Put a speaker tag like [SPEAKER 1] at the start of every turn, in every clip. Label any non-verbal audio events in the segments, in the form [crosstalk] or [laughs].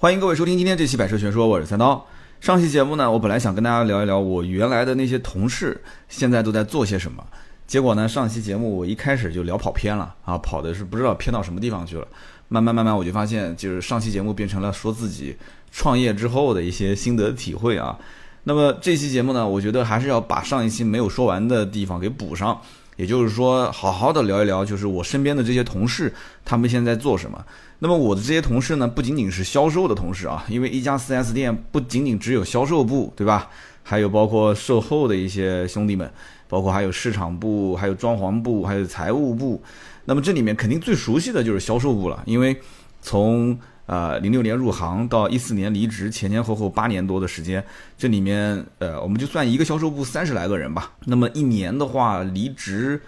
[SPEAKER 1] 欢迎各位收听今天这期《百车全说》，我是三刀。上期节目呢，我本来想跟大家聊一聊我原来的那些同事现在都在做些什么，结果呢，上期节目我一开始就聊跑偏了啊，跑的是不知道偏到什么地方去了。慢慢慢慢，我就发现，就是上期节目变成了说自己创业之后的一些心得体会啊。那么这期节目呢，我觉得还是要把上一期没有说完的地方给补上。也就是说，好好的聊一聊，就是我身边的这些同事，他们现在做什么。那么我的这些同事呢，不仅仅是销售的同事啊，因为一家 4S 店不仅仅只有销售部，对吧？还有包括售后的一些兄弟们，包括还有市场部，还有装潢部，还有财务部。那么这里面肯定最熟悉的就是销售部了，因为从呃，零六年入行到一四年离职，前前后后八年多的时间，这里面呃，我们就算一个销售部三十来个人吧。那么一年的话，离职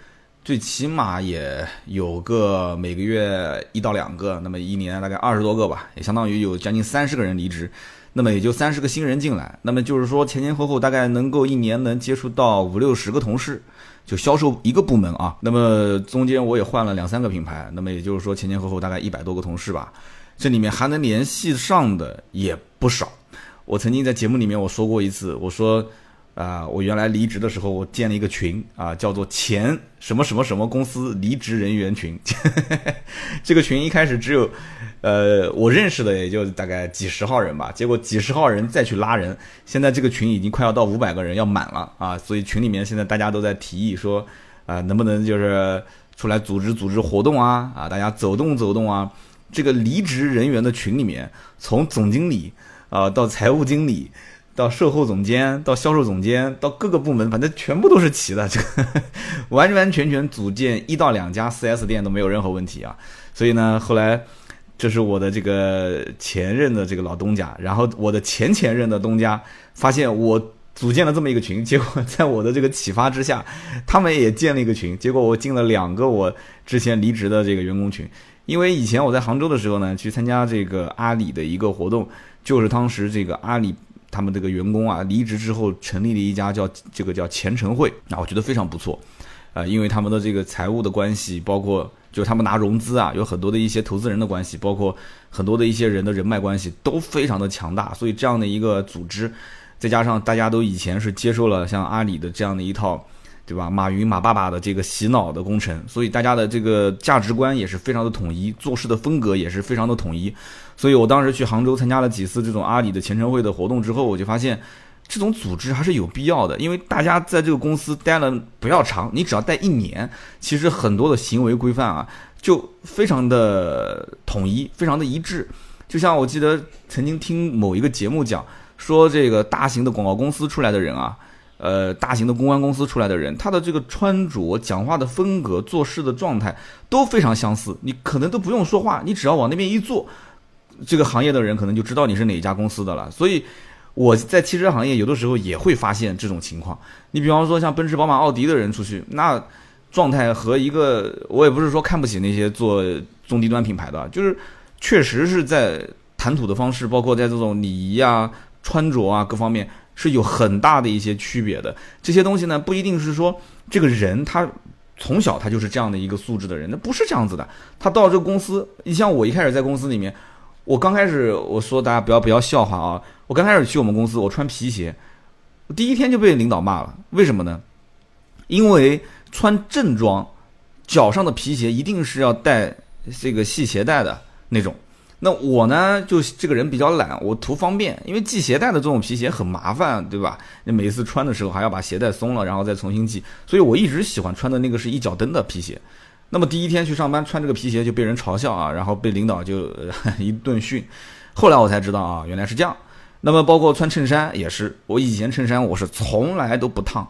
[SPEAKER 1] 最起码也有个每个月一到两个，那么一年大概二十多个吧，也相当于有将近三十个人离职，那么也就三十个新人进来。那么就是说前前后后大概能够一年能接触到五六十个同事，就销售一个部门啊。那么中间我也换了两三个品牌，那么也就是说前前后后大概一百多个同事吧。这里面还能联系上的也不少。我曾经在节目里面我说过一次，我说，啊，我原来离职的时候，我建了一个群啊，叫做前什么什么什么公司离职人员群。[laughs] 这个群一开始只有，呃，我认识的也就大概几十号人吧。结果几十号人再去拉人，现在这个群已经快要到五百个人要满了啊。所以群里面现在大家都在提议说，啊，能不能就是出来组织组织活动啊？啊，大家走动走动啊。这个离职人员的群里面，从总经理啊到财务经理，到售后总监，到销售总监，到各个部门，反正全部都是齐的。这个完完全全组建一到两家 4S 店都没有任何问题啊。所以呢，后来这是我的这个前任的这个老东家，然后我的前前任的东家发现我组建了这么一个群，结果 [laughs] 在我的这个启发之下，他们也建了一个群，结果我进了两个我之前离职的这个员工群。因为以前我在杭州的时候呢，去参加这个阿里的一个活动，就是当时这个阿里他们这个员工啊离职之后成立了一家叫这个叫前程会，啊，我觉得非常不错，呃，因为他们的这个财务的关系，包括就是他们拿融资啊，有很多的一些投资人的关系，包括很多的一些人的人脉关系都非常的强大，所以这样的一个组织，再加上大家都以前是接受了像阿里的这样的一套。对吧？马云马爸爸的这个洗脑的工程，所以大家的这个价值观也是非常的统一，做事的风格也是非常的统一。所以我当时去杭州参加了几次这种阿里的前程会的活动之后，我就发现这种组织还是有必要的，因为大家在这个公司待了不要长，你只要待一年，其实很多的行为规范啊就非常的统一，非常的一致。就像我记得曾经听某一个节目讲说，这个大型的广告公司出来的人啊。呃，大型的公关公司出来的人，他的这个穿着、讲话的风格、做事的状态都非常相似。你可能都不用说话，你只要往那边一坐，这个行业的人可能就知道你是哪一家公司的了。所以我在汽车行业有的时候也会发现这种情况。你比方说像奔驰、宝马、奥迪的人出去，那状态和一个我也不是说看不起那些做中低端品牌的，就是确实是在谈吐的方式，包括在这种礼仪啊、穿着啊各方面。是有很大的一些区别的，这些东西呢不一定是说这个人他从小他就是这样的一个素质的人，那不是这样子的。他到这个公司，你像我一开始在公司里面，我刚开始我说大家不要不要笑话啊，我刚开始去我们公司，我穿皮鞋，第一天就被领导骂了，为什么呢？因为穿正装，脚上的皮鞋一定是要带这个系鞋带的那种。那我呢，就这个人比较懒，我图方便，因为系鞋带的这种皮鞋很麻烦，对吧？你每一次穿的时候还要把鞋带松了，然后再重新系，所以我一直喜欢穿的那个是一脚蹬的皮鞋。那么第一天去上班穿这个皮鞋就被人嘲笑啊，然后被领导就 [laughs] 一顿训。后来我才知道啊，原来是这样。那么包括穿衬衫也是，我以前衬衫我是从来都不烫。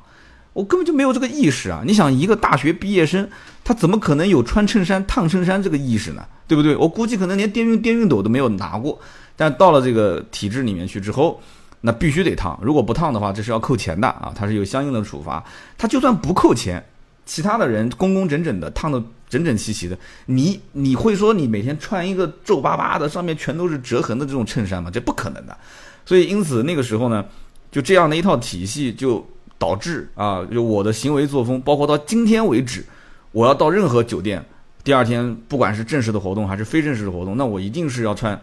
[SPEAKER 1] 我根本就没有这个意识啊！你想，一个大学毕业生，他怎么可能有穿衬衫烫衬衫这个意识呢？对不对？我估计可能连电熨电熨斗都没有拿过。但到了这个体制里面去之后，那必须得烫。如果不烫的话，这是要扣钱的啊！它是有相应的处罚。他就算不扣钱，其他的人工工整整的烫的整整齐齐的，你你会说你每天穿一个皱巴巴的，上面全都是折痕的这种衬衫吗？这不可能的。所以因此那个时候呢，就这样的一套体系就。导致啊，就我的行为作风，包括到今天为止，我要到任何酒店，第二天不管是正式的活动还是非正式的活动，那我一定是要穿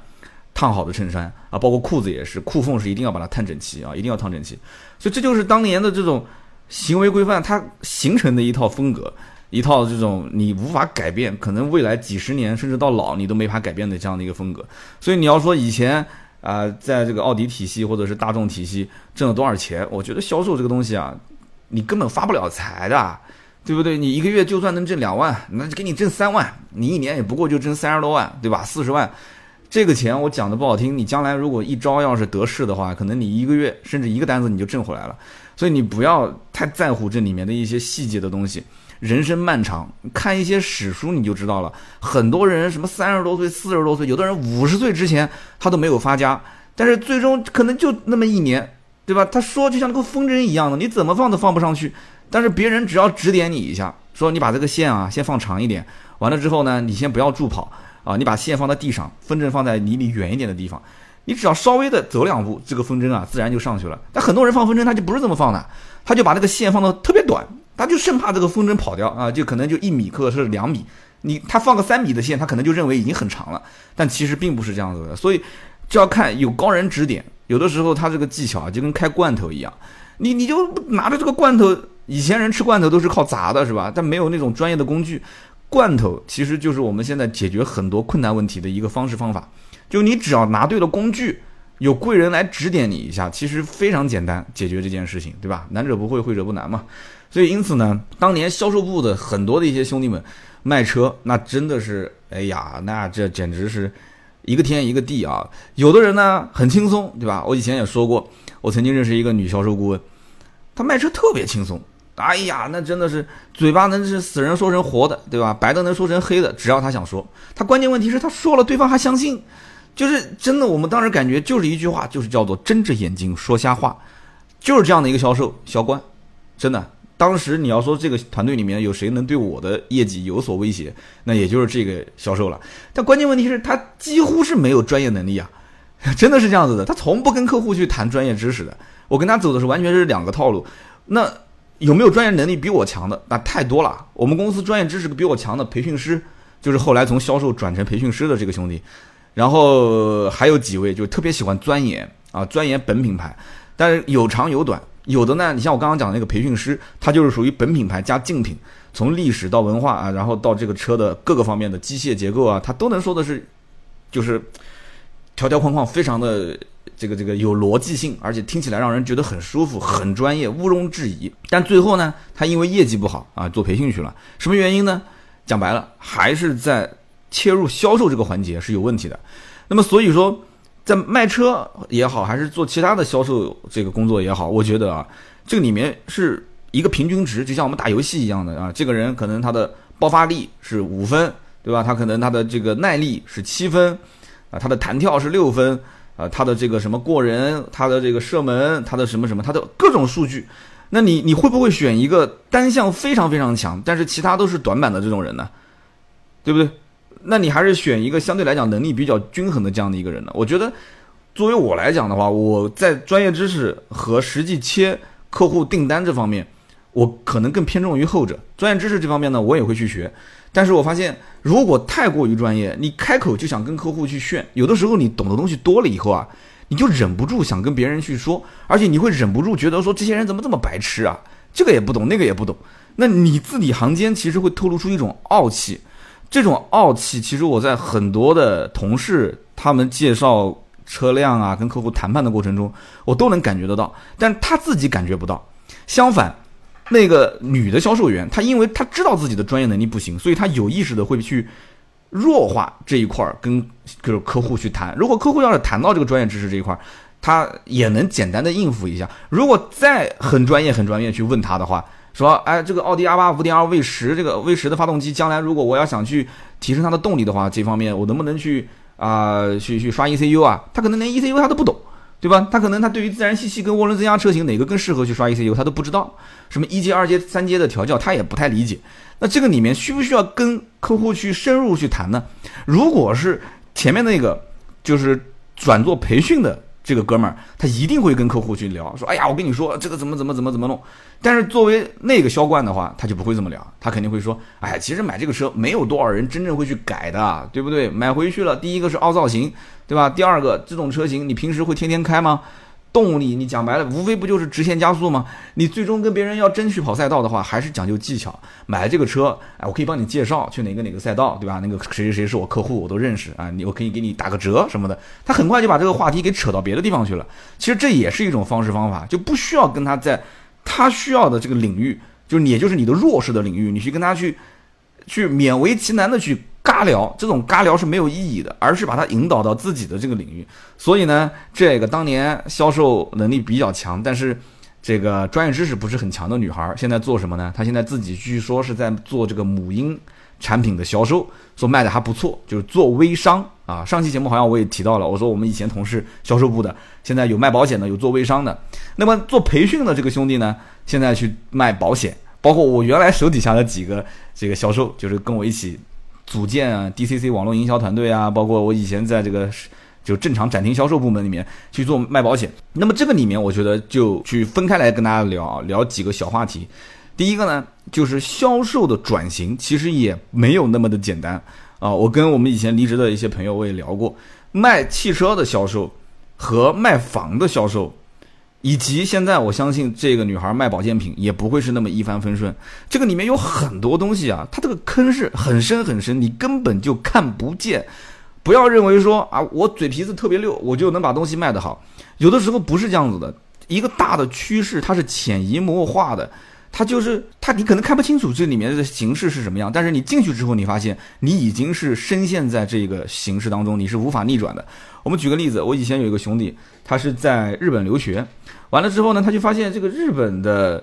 [SPEAKER 1] 烫好的衬衫啊，包括裤子也是，裤缝是一定要把它烫整齐啊，一定要烫整齐。所以这就是当年的这种行为规范，它形成的一套风格，一套这种你无法改变，可能未来几十年甚至到老你都没法改变的这样的一个风格。所以你要说以前啊，在这个奥迪体系或者是大众体系挣了多少钱，我觉得销售这个东西啊，你根本发不了财的。对不对？你一个月就算能挣两万，那就给你挣三万，你一年也不过就挣三十多万，对吧？四十万，这个钱我讲的不好听，你将来如果一招要是得势的话，可能你一个月甚至一个单子你就挣回来了。所以你不要太在乎这里面的一些细节的东西。人生漫长，看一些史书你就知道了。很多人什么三十多岁、四十多岁，有的人五十岁之前他都没有发家，但是最终可能就那么一年，对吧？他说就像那个风筝一样的，你怎么放都放不上去。但是别人只要指点你一下，说你把这个线啊先放长一点，完了之后呢，你先不要助跑啊，你把线放在地上，风筝放在离你远一点的地方，你只要稍微的走两步，这个风筝啊自然就上去了。但很多人放风筝他就不是这么放的，他就把那个线放的特别短，他就生怕这个风筝跑掉啊，就可能就一米或者是两米，你他放个三米的线，他可能就认为已经很长了，但其实并不是这样子的，所以就要看有高人指点，有的时候他这个技巧啊就跟开罐头一样，你你就拿着这个罐头。以前人吃罐头都是靠砸的，是吧？但没有那种专业的工具，罐头其实就是我们现在解决很多困难问题的一个方式方法。就你只要拿对了工具，有贵人来指点你一下，其实非常简单解决这件事情，对吧？难者不会，会者不难嘛。所以因此呢，当年销售部的很多的一些兄弟们卖车，那真的是，哎呀，那这简直是一个天一个地啊！有的人呢很轻松，对吧？我以前也说过，我曾经认识一个女销售顾问，她卖车特别轻松。哎呀，那真的是嘴巴能是死人说成活的，对吧？白的能说成黑的，只要他想说。他关键问题是他说了，对方还相信，就是真的。我们当时感觉就是一句话，就是叫做睁着眼睛说瞎话，就是这样的一个销售销冠。真的，当时你要说这个团队里面有谁能对我的业绩有所威胁，那也就是这个销售了。但关键问题是，他几乎是没有专业能力啊，[laughs] 真的是这样子的。他从不跟客户去谈专业知识的，我跟他走的是完全是两个套路。那。有没有专业能力比我强的？那太多了。我们公司专业知识比我强的培训师，就是后来从销售转成培训师的这个兄弟。然后还有几位就特别喜欢钻研啊，钻研本品牌，但是有长有短。有的呢，你像我刚刚讲的那个培训师，他就是属于本品牌加竞品，从历史到文化啊，然后到这个车的各个方面的机械结构啊，他都能说的是，就是条条框框非常的。这个这个有逻辑性，而且听起来让人觉得很舒服、很专业，毋庸置疑。但最后呢，他因为业绩不好啊，做培训去了。什么原因呢？讲白了，还是在切入销售这个环节是有问题的。那么所以说，在卖车也好，还是做其他的销售这个工作也好，我觉得啊，这个里面是一个平均值，就像我们打游戏一样的啊。这个人可能他的爆发力是五分，对吧？他可能他的这个耐力是七分，啊，他的弹跳是六分。啊，他的这个什么过人，他的这个射门，他的什么什么，他的各种数据，那你你会不会选一个单项非常非常强，但是其他都是短板的这种人呢？对不对？那你还是选一个相对来讲能力比较均衡的这样的一个人呢？我觉得，作为我来讲的话，我在专业知识和实际切客户订单这方面，我可能更偏重于后者。专业知识这方面呢，我也会去学。但是我发现，如果太过于专业，你开口就想跟客户去炫，有的时候你懂的东西多了以后啊，你就忍不住想跟别人去说，而且你会忍不住觉得说这些人怎么这么白痴啊，这个也不懂，那个也不懂。那你字里行间其实会透露出一种傲气，这种傲气其实我在很多的同事他们介绍车辆啊，跟客户谈判的过程中，我都能感觉得到，但他自己感觉不到。相反。那个女的销售员，她因为她知道自己的专业能力不行，所以她有意识的会去弱化这一块儿，跟就是客户去谈。如果客户要是谈到这个专业知识这一块儿，她也能简单的应付一下。如果再很专业很专业去问他的话，说，哎，这个奥迪 R 八五点二 V 十这个 V 十的发动机，将来如果我要想去提升它的动力的话，这方面我能不能去啊去去刷 ECU 啊？他可能连 ECU 他都不懂。对吧？他可能他对于自然吸气跟涡轮增压车型哪个更适合去刷 ECU，他都不知道。什么一阶、二阶、三阶的调教，他也不太理解。那这个里面需不需要跟客户去深入去谈呢？如果是前面那个就是转做培训的这个哥们儿，他一定会跟客户去聊，说：“哎呀，我跟你说这个怎么怎么怎么怎么弄。”但是作为那个销冠的话，他就不会这么聊，他肯定会说：“哎，其实买这个车没有多少人真正会去改的，对不对？买回去了，第一个是凹造型。”对吧？第二个，这种车型你平时会天天开吗？动力，你讲白了，无非不就是直线加速吗？你最终跟别人要争取跑赛道的话，还是讲究技巧。买这个车，哎，我可以帮你介绍去哪个哪个赛道，对吧？那个谁谁谁是我客户，我都认识啊，你我可以给你打个折什么的。他很快就把这个话题给扯到别的地方去了。其实这也是一种方式方法，就不需要跟他在他需要的这个领域，就是也就是你的弱势的领域，你去跟他去去勉为其难的去。尬聊这种尬聊是没有意义的，而是把它引导到自己的这个领域。所以呢，这个当年销售能力比较强，但是这个专业知识不是很强的女孩儿，现在做什么呢？她现在自己据说是在做这个母婴产品的销售，说卖的还不错，就是做微商啊。上期节目好像我也提到了，我说我们以前同事销售部的，现在有卖保险的，有做微商的。那么做培训的这个兄弟呢，现在去卖保险，包括我原来手底下的几个这个销售，就是跟我一起。组建啊，DCC 网络营销团队啊，包括我以前在这个就正常展厅销售部门里面去做卖保险。那么这个里面，我觉得就去分开来跟大家聊聊几个小话题。第一个呢，就是销售的转型其实也没有那么的简单啊。我跟我们以前离职的一些朋友我也聊过，卖汽车的销售和卖房的销售。以及现在，我相信这个女孩卖保健品也不会是那么一帆风顺。这个里面有很多东西啊，它这个坑是很深很深，你根本就看不见。不要认为说啊，我嘴皮子特别溜，我就能把东西卖得好。有的时候不是这样子的，一个大的趋势它是潜移默化的，它就是它，你可能看不清楚这里面的形式是什么样，但是你进去之后，你发现你已经是深陷在这个形式当中，你是无法逆转的。我们举个例子，我以前有一个兄弟，他是在日本留学。完了之后呢，他就发现这个日本的，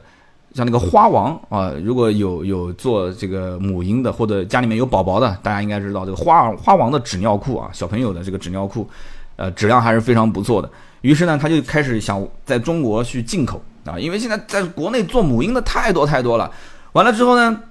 [SPEAKER 1] 像那个花王啊，如果有有做这个母婴的或者家里面有宝宝的，大家应该知道这个花花王的纸尿裤啊，小朋友的这个纸尿裤，呃，质量还是非常不错的。于是呢，他就开始想在中国去进口啊，因为现在在国内做母婴的太多太多了。完了之后呢，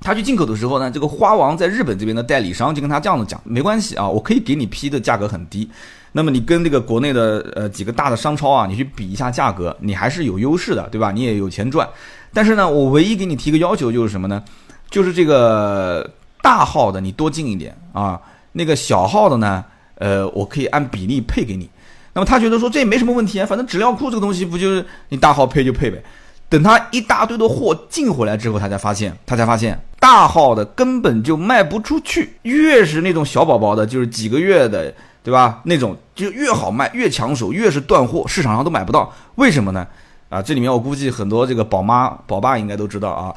[SPEAKER 1] 他去进口的时候呢，这个花王在日本这边的代理商就跟他这样子讲，没关系啊，我可以给你批的价格很低。那么你跟这个国内的呃几个大的商超啊，你去比一下价格，你还是有优势的，对吧？你也有钱赚。但是呢，我唯一给你提个要求就是什么呢？就是这个大号的你多进一点啊，那个小号的呢，呃，我可以按比例配给你。那么他觉得说这也没什么问题啊，反正纸尿裤这个东西不就是你大号配就配呗。等他一大堆的货进回来之后，他才发现，他才发现大号的根本就卖不出去，越是那种小宝宝的，就是几个月的。对吧？那种就越好卖，越抢手，越是断货，市场上都买不到。为什么呢？啊，这里面我估计很多这个宝妈、宝爸应该都知道啊。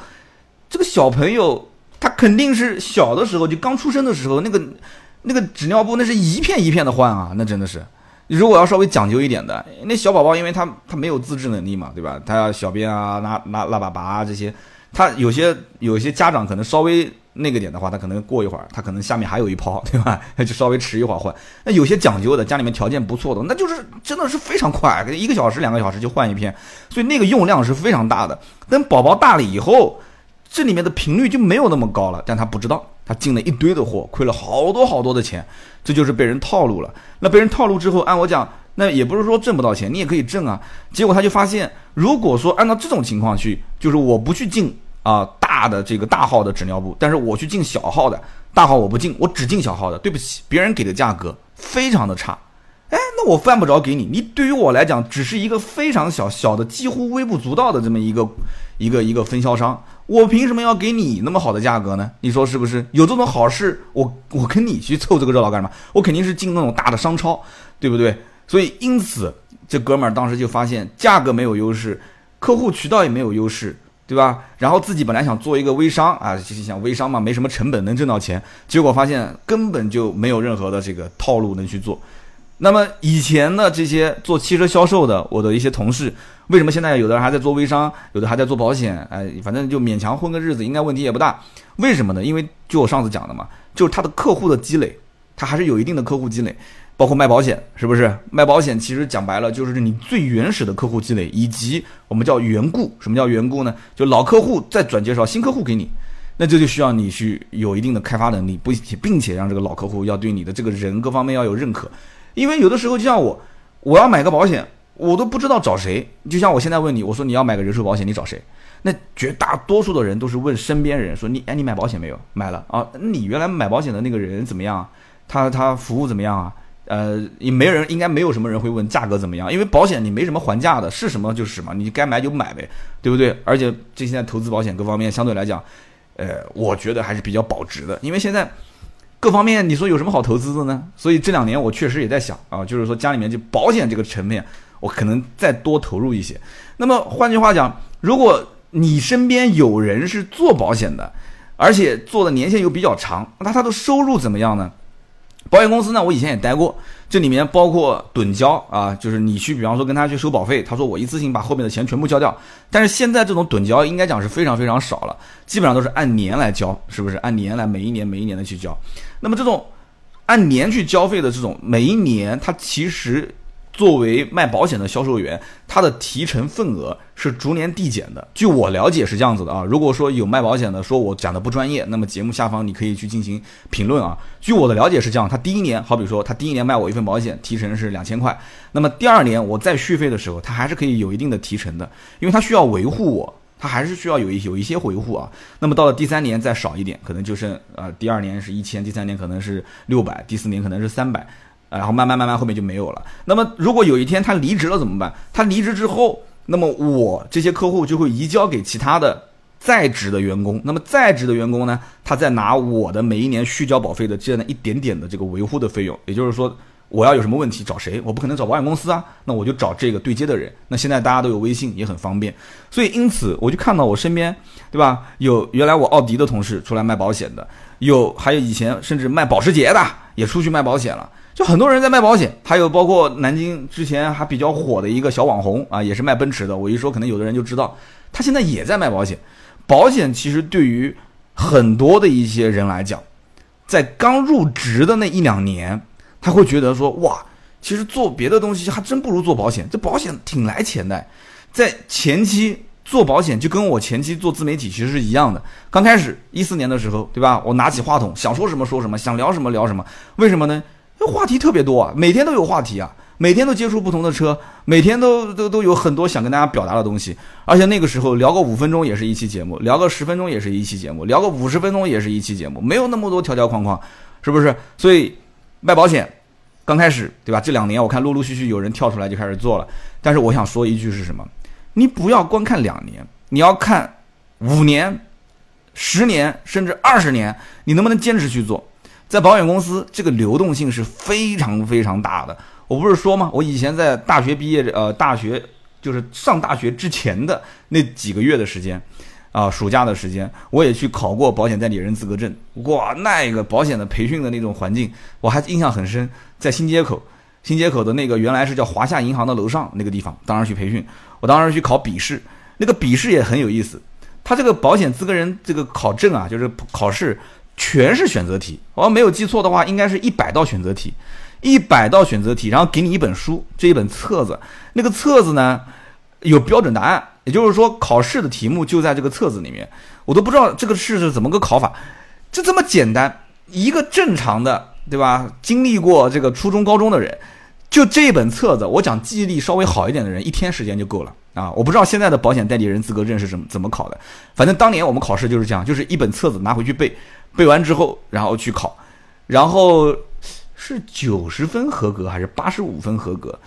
[SPEAKER 1] 这个小朋友他肯定是小的时候就刚出生的时候，那个那个纸尿布那是一片一片的换啊，那真的是。如果要稍微讲究一点的，那小宝宝因为他他没有自制能力嘛，对吧？他要小便啊、拉拉拉粑粑啊这些，他有些有些家长可能稍微。那个点的话，他可能过一会儿，他可能下面还有一泡，对吧？那 [laughs] 就稍微迟一会儿换。那有些讲究的，家里面条件不错的，那就是真的是非常快，一个小时、两个小时就换一片，所以那个用量是非常大的。等宝宝大了以后，这里面的频率就没有那么高了，但他不知道，他进了一堆的货，亏了好多好多的钱，这就是被人套路了。那被人套路之后，按我讲，那也不是说挣不到钱，你也可以挣啊。结果他就发现，如果说按照这种情况去，就是我不去进。啊，大的这个大号的纸尿布，但是我去进小号的，大号我不进，我只进小号的。对不起，别人给的价格非常的差，哎，那我犯不着给你。你对于我来讲，只是一个非常小小的、几乎微不足道的这么一个一个一个分销商，我凭什么要给你那么好的价格呢？你说是不是？有这种好事，我我跟你去凑这个热闹干什么？我肯定是进那种大的商超，对不对？所以因此，这哥们儿当时就发现价格没有优势，客户渠道也没有优势。对吧？然后自己本来想做一个微商啊，就是想微商嘛，没什么成本，能挣到钱。结果发现根本就没有任何的这个套路能去做。那么以前的这些做汽车销售的，我的一些同事，为什么现在有的人还在做微商，有的还在做保险？哎，反正就勉强混个日子，应该问题也不大。为什么呢？因为就我上次讲的嘛，就是他的客户的积累，他还是有一定的客户积累。包括卖保险，是不是？卖保险其实讲白了就是你最原始的客户积累，以及我们叫缘故。什么叫缘故呢？就老客户再转介绍新客户给你，那这就需要你去有一定的开发能力，不并且让这个老客户要对你的这个人各方面要有认可。因为有的时候就像我，我要买个保险，我都不知道找谁。就像我现在问你，我说你要买个人寿保险，你找谁？那绝大多数的人都是问身边人，说你哎你买保险没有？买了啊？你原来买保险的那个人怎么样？他他服务怎么样啊？呃，也没人应该没有什么人会问价格怎么样，因为保险你没什么还价的，是什么就是什么，你该买就买呗，对不对？而且这现在投资保险各方面相对来讲，呃，我觉得还是比较保值的，因为现在各方面你说有什么好投资的呢？所以这两年我确实也在想啊，就是说家里面就保险这个层面，我可能再多投入一些。那么换句话讲，如果你身边有人是做保险的，而且做的年限又比较长，那他的收入怎么样呢？保险公司呢，我以前也待过，这里面包括趸交啊，就是你去，比方说跟他去收保费，他说我一次性把后面的钱全部交掉。但是现在这种趸交应该讲是非常非常少了，基本上都是按年来交，是不是？按年来每一年每一年的去交。那么这种按年去交费的这种，每一年它其实。作为卖保险的销售员，他的提成份额是逐年递减的。据我了解是这样子的啊。如果说有卖保险的说我讲的不专业，那么节目下方你可以去进行评论啊。据我的了解是这样，他第一年，好比说他第一年卖我一份保险，提成是两千块，那么第二年我再续费的时候，他还是可以有一定的提成的，因为他需要维护我，他还是需要有一有一些维护啊。那么到了第三年再少一点，可能就剩呃第二年是一千，第三年可能是六百，第四年可能是三百。然后慢慢慢慢后面就没有了。那么如果有一天他离职了怎么办？他离职之后，那么我这些客户就会移交给其他的在职的员工。那么在职的员工呢，他再拿我的每一年续交保费的这样的一点点的这个维护的费用。也就是说，我要有什么问题找谁？我不可能找保险公司啊，那我就找这个对接的人。那现在大家都有微信，也很方便。所以因此我就看到我身边，对吧？有原来我奥迪的同事出来卖保险的，有还有以前甚至卖保时捷的也出去卖保险了。就很多人在卖保险，还有包括南京之前还比较火的一个小网红啊，也是卖奔驰的。我一说，可能有的人就知道，他现在也在卖保险。保险其实对于很多的一些人来讲，在刚入职的那一两年，他会觉得说，哇，其实做别的东西还真不如做保险，这保险挺来钱的。在前期做保险，就跟我前期做自媒体其实是一样的。刚开始一四年的时候，对吧？我拿起话筒，想说什么说什么，想聊什么聊什么。为什么呢？因为话题特别多啊，每天都有话题啊，每天都接触不同的车，每天都都都有很多想跟大家表达的东西。而且那个时候聊个五分钟也是一期节目，聊个十分钟也是一期节目，聊个五十分钟也是一期节目，没有那么多条条框框，是不是？所以卖保险刚开始，对吧？这两年我看陆陆续续有人跳出来就开始做了。但是我想说一句是什么？你不要光看两年，你要看五年、十年甚至二十年，你能不能坚持去做？在保险公司，这个流动性是非常非常大的。我不是说吗？我以前在大学毕业，呃，大学就是上大学之前的那几个月的时间，啊，暑假的时间，我也去考过保险代理人资格证。哇，那个保险的培训的那种环境，我还印象很深。在新街口，新街口的那个原来是叫华夏银行的楼上那个地方，当时去培训。我当时去考笔试，那个笔试也很有意思。他这个保险资格人这个考证啊，就是考试。全是选择题，我要没有记错的话，应该是一百道选择题，一百道选择题，然后给你一本书，这一本册子，那个册子呢有标准答案，也就是说考试的题目就在这个册子里面，我都不知道这个试是怎么个考法，就这么简单，一个正常的，对吧？经历过这个初中高中的人，就这一本册子，我讲记忆力稍微好一点的人，一天时间就够了啊！我不知道现在的保险代理人资格证是怎么怎么考的，反正当年我们考试就是这样，就是一本册子拿回去背。背完之后，然后去考，然后是九十分合格还是八十五分合格？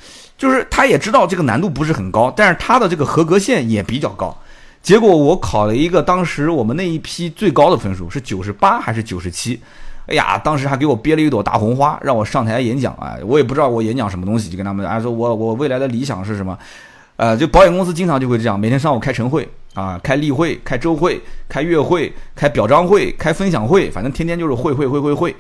[SPEAKER 1] 就是他也知道这个难度不是很高，但是他的这个合格线也比较高。结果我考了一个当时我们那一批最高的分数是九十八还是九十七？哎呀，当时还给我憋了一朵大红花，让我上台演讲啊！我也不知道我演讲什么东西，就跟他们啊说我我未来的理想是什么？呃，就保险公司经常就会这样，每天上午开晨会。啊，开例会、开周会、开月会、开表彰会、开分享会，反正天天就是会会会会会。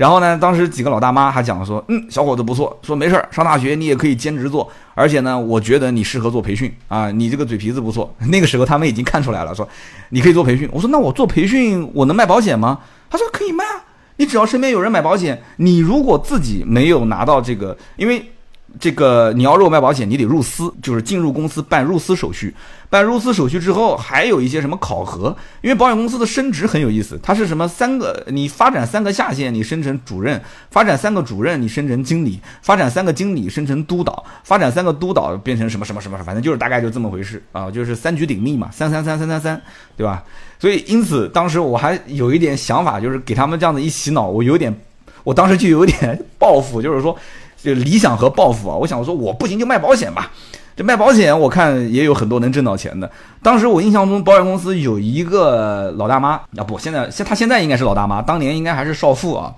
[SPEAKER 1] 然后呢，当时几个老大妈还讲说，嗯，小伙子不错，说没事儿，上大学你也可以兼职做，而且呢，我觉得你适合做培训啊，你这个嘴皮子不错。[laughs] 那个时候他们已经看出来了，说你可以做培训。我说那我做培训，我能卖保险吗？他说可以卖啊，你只要身边有人买保险，你如果自己没有拿到这个，因为。这个你要肉卖保险，你得入司，就是进入公司办入司手续。办入司手续之后，还有一些什么考核？因为保险公司的升职很有意思，它是什么三个？你发展三个下线，你升成主任；发展三个主任，你升成经理；发展三个经理，升成督导；发展三个督导，变成什么什么什么？反正就是大概就这么回事啊，就是三局鼎立嘛，三三三三三三，对吧？所以因此当时我还有一点想法，就是给他们这样的一洗脑，我有点，我当时就有点报复，就是说。这理想和抱负啊，我想说我不行就卖保险吧。这卖保险我看也有很多能挣到钱的。当时我印象中保险公司有一个老大妈啊，不，现在现她现在应该是老大妈，当年应该还是少妇啊。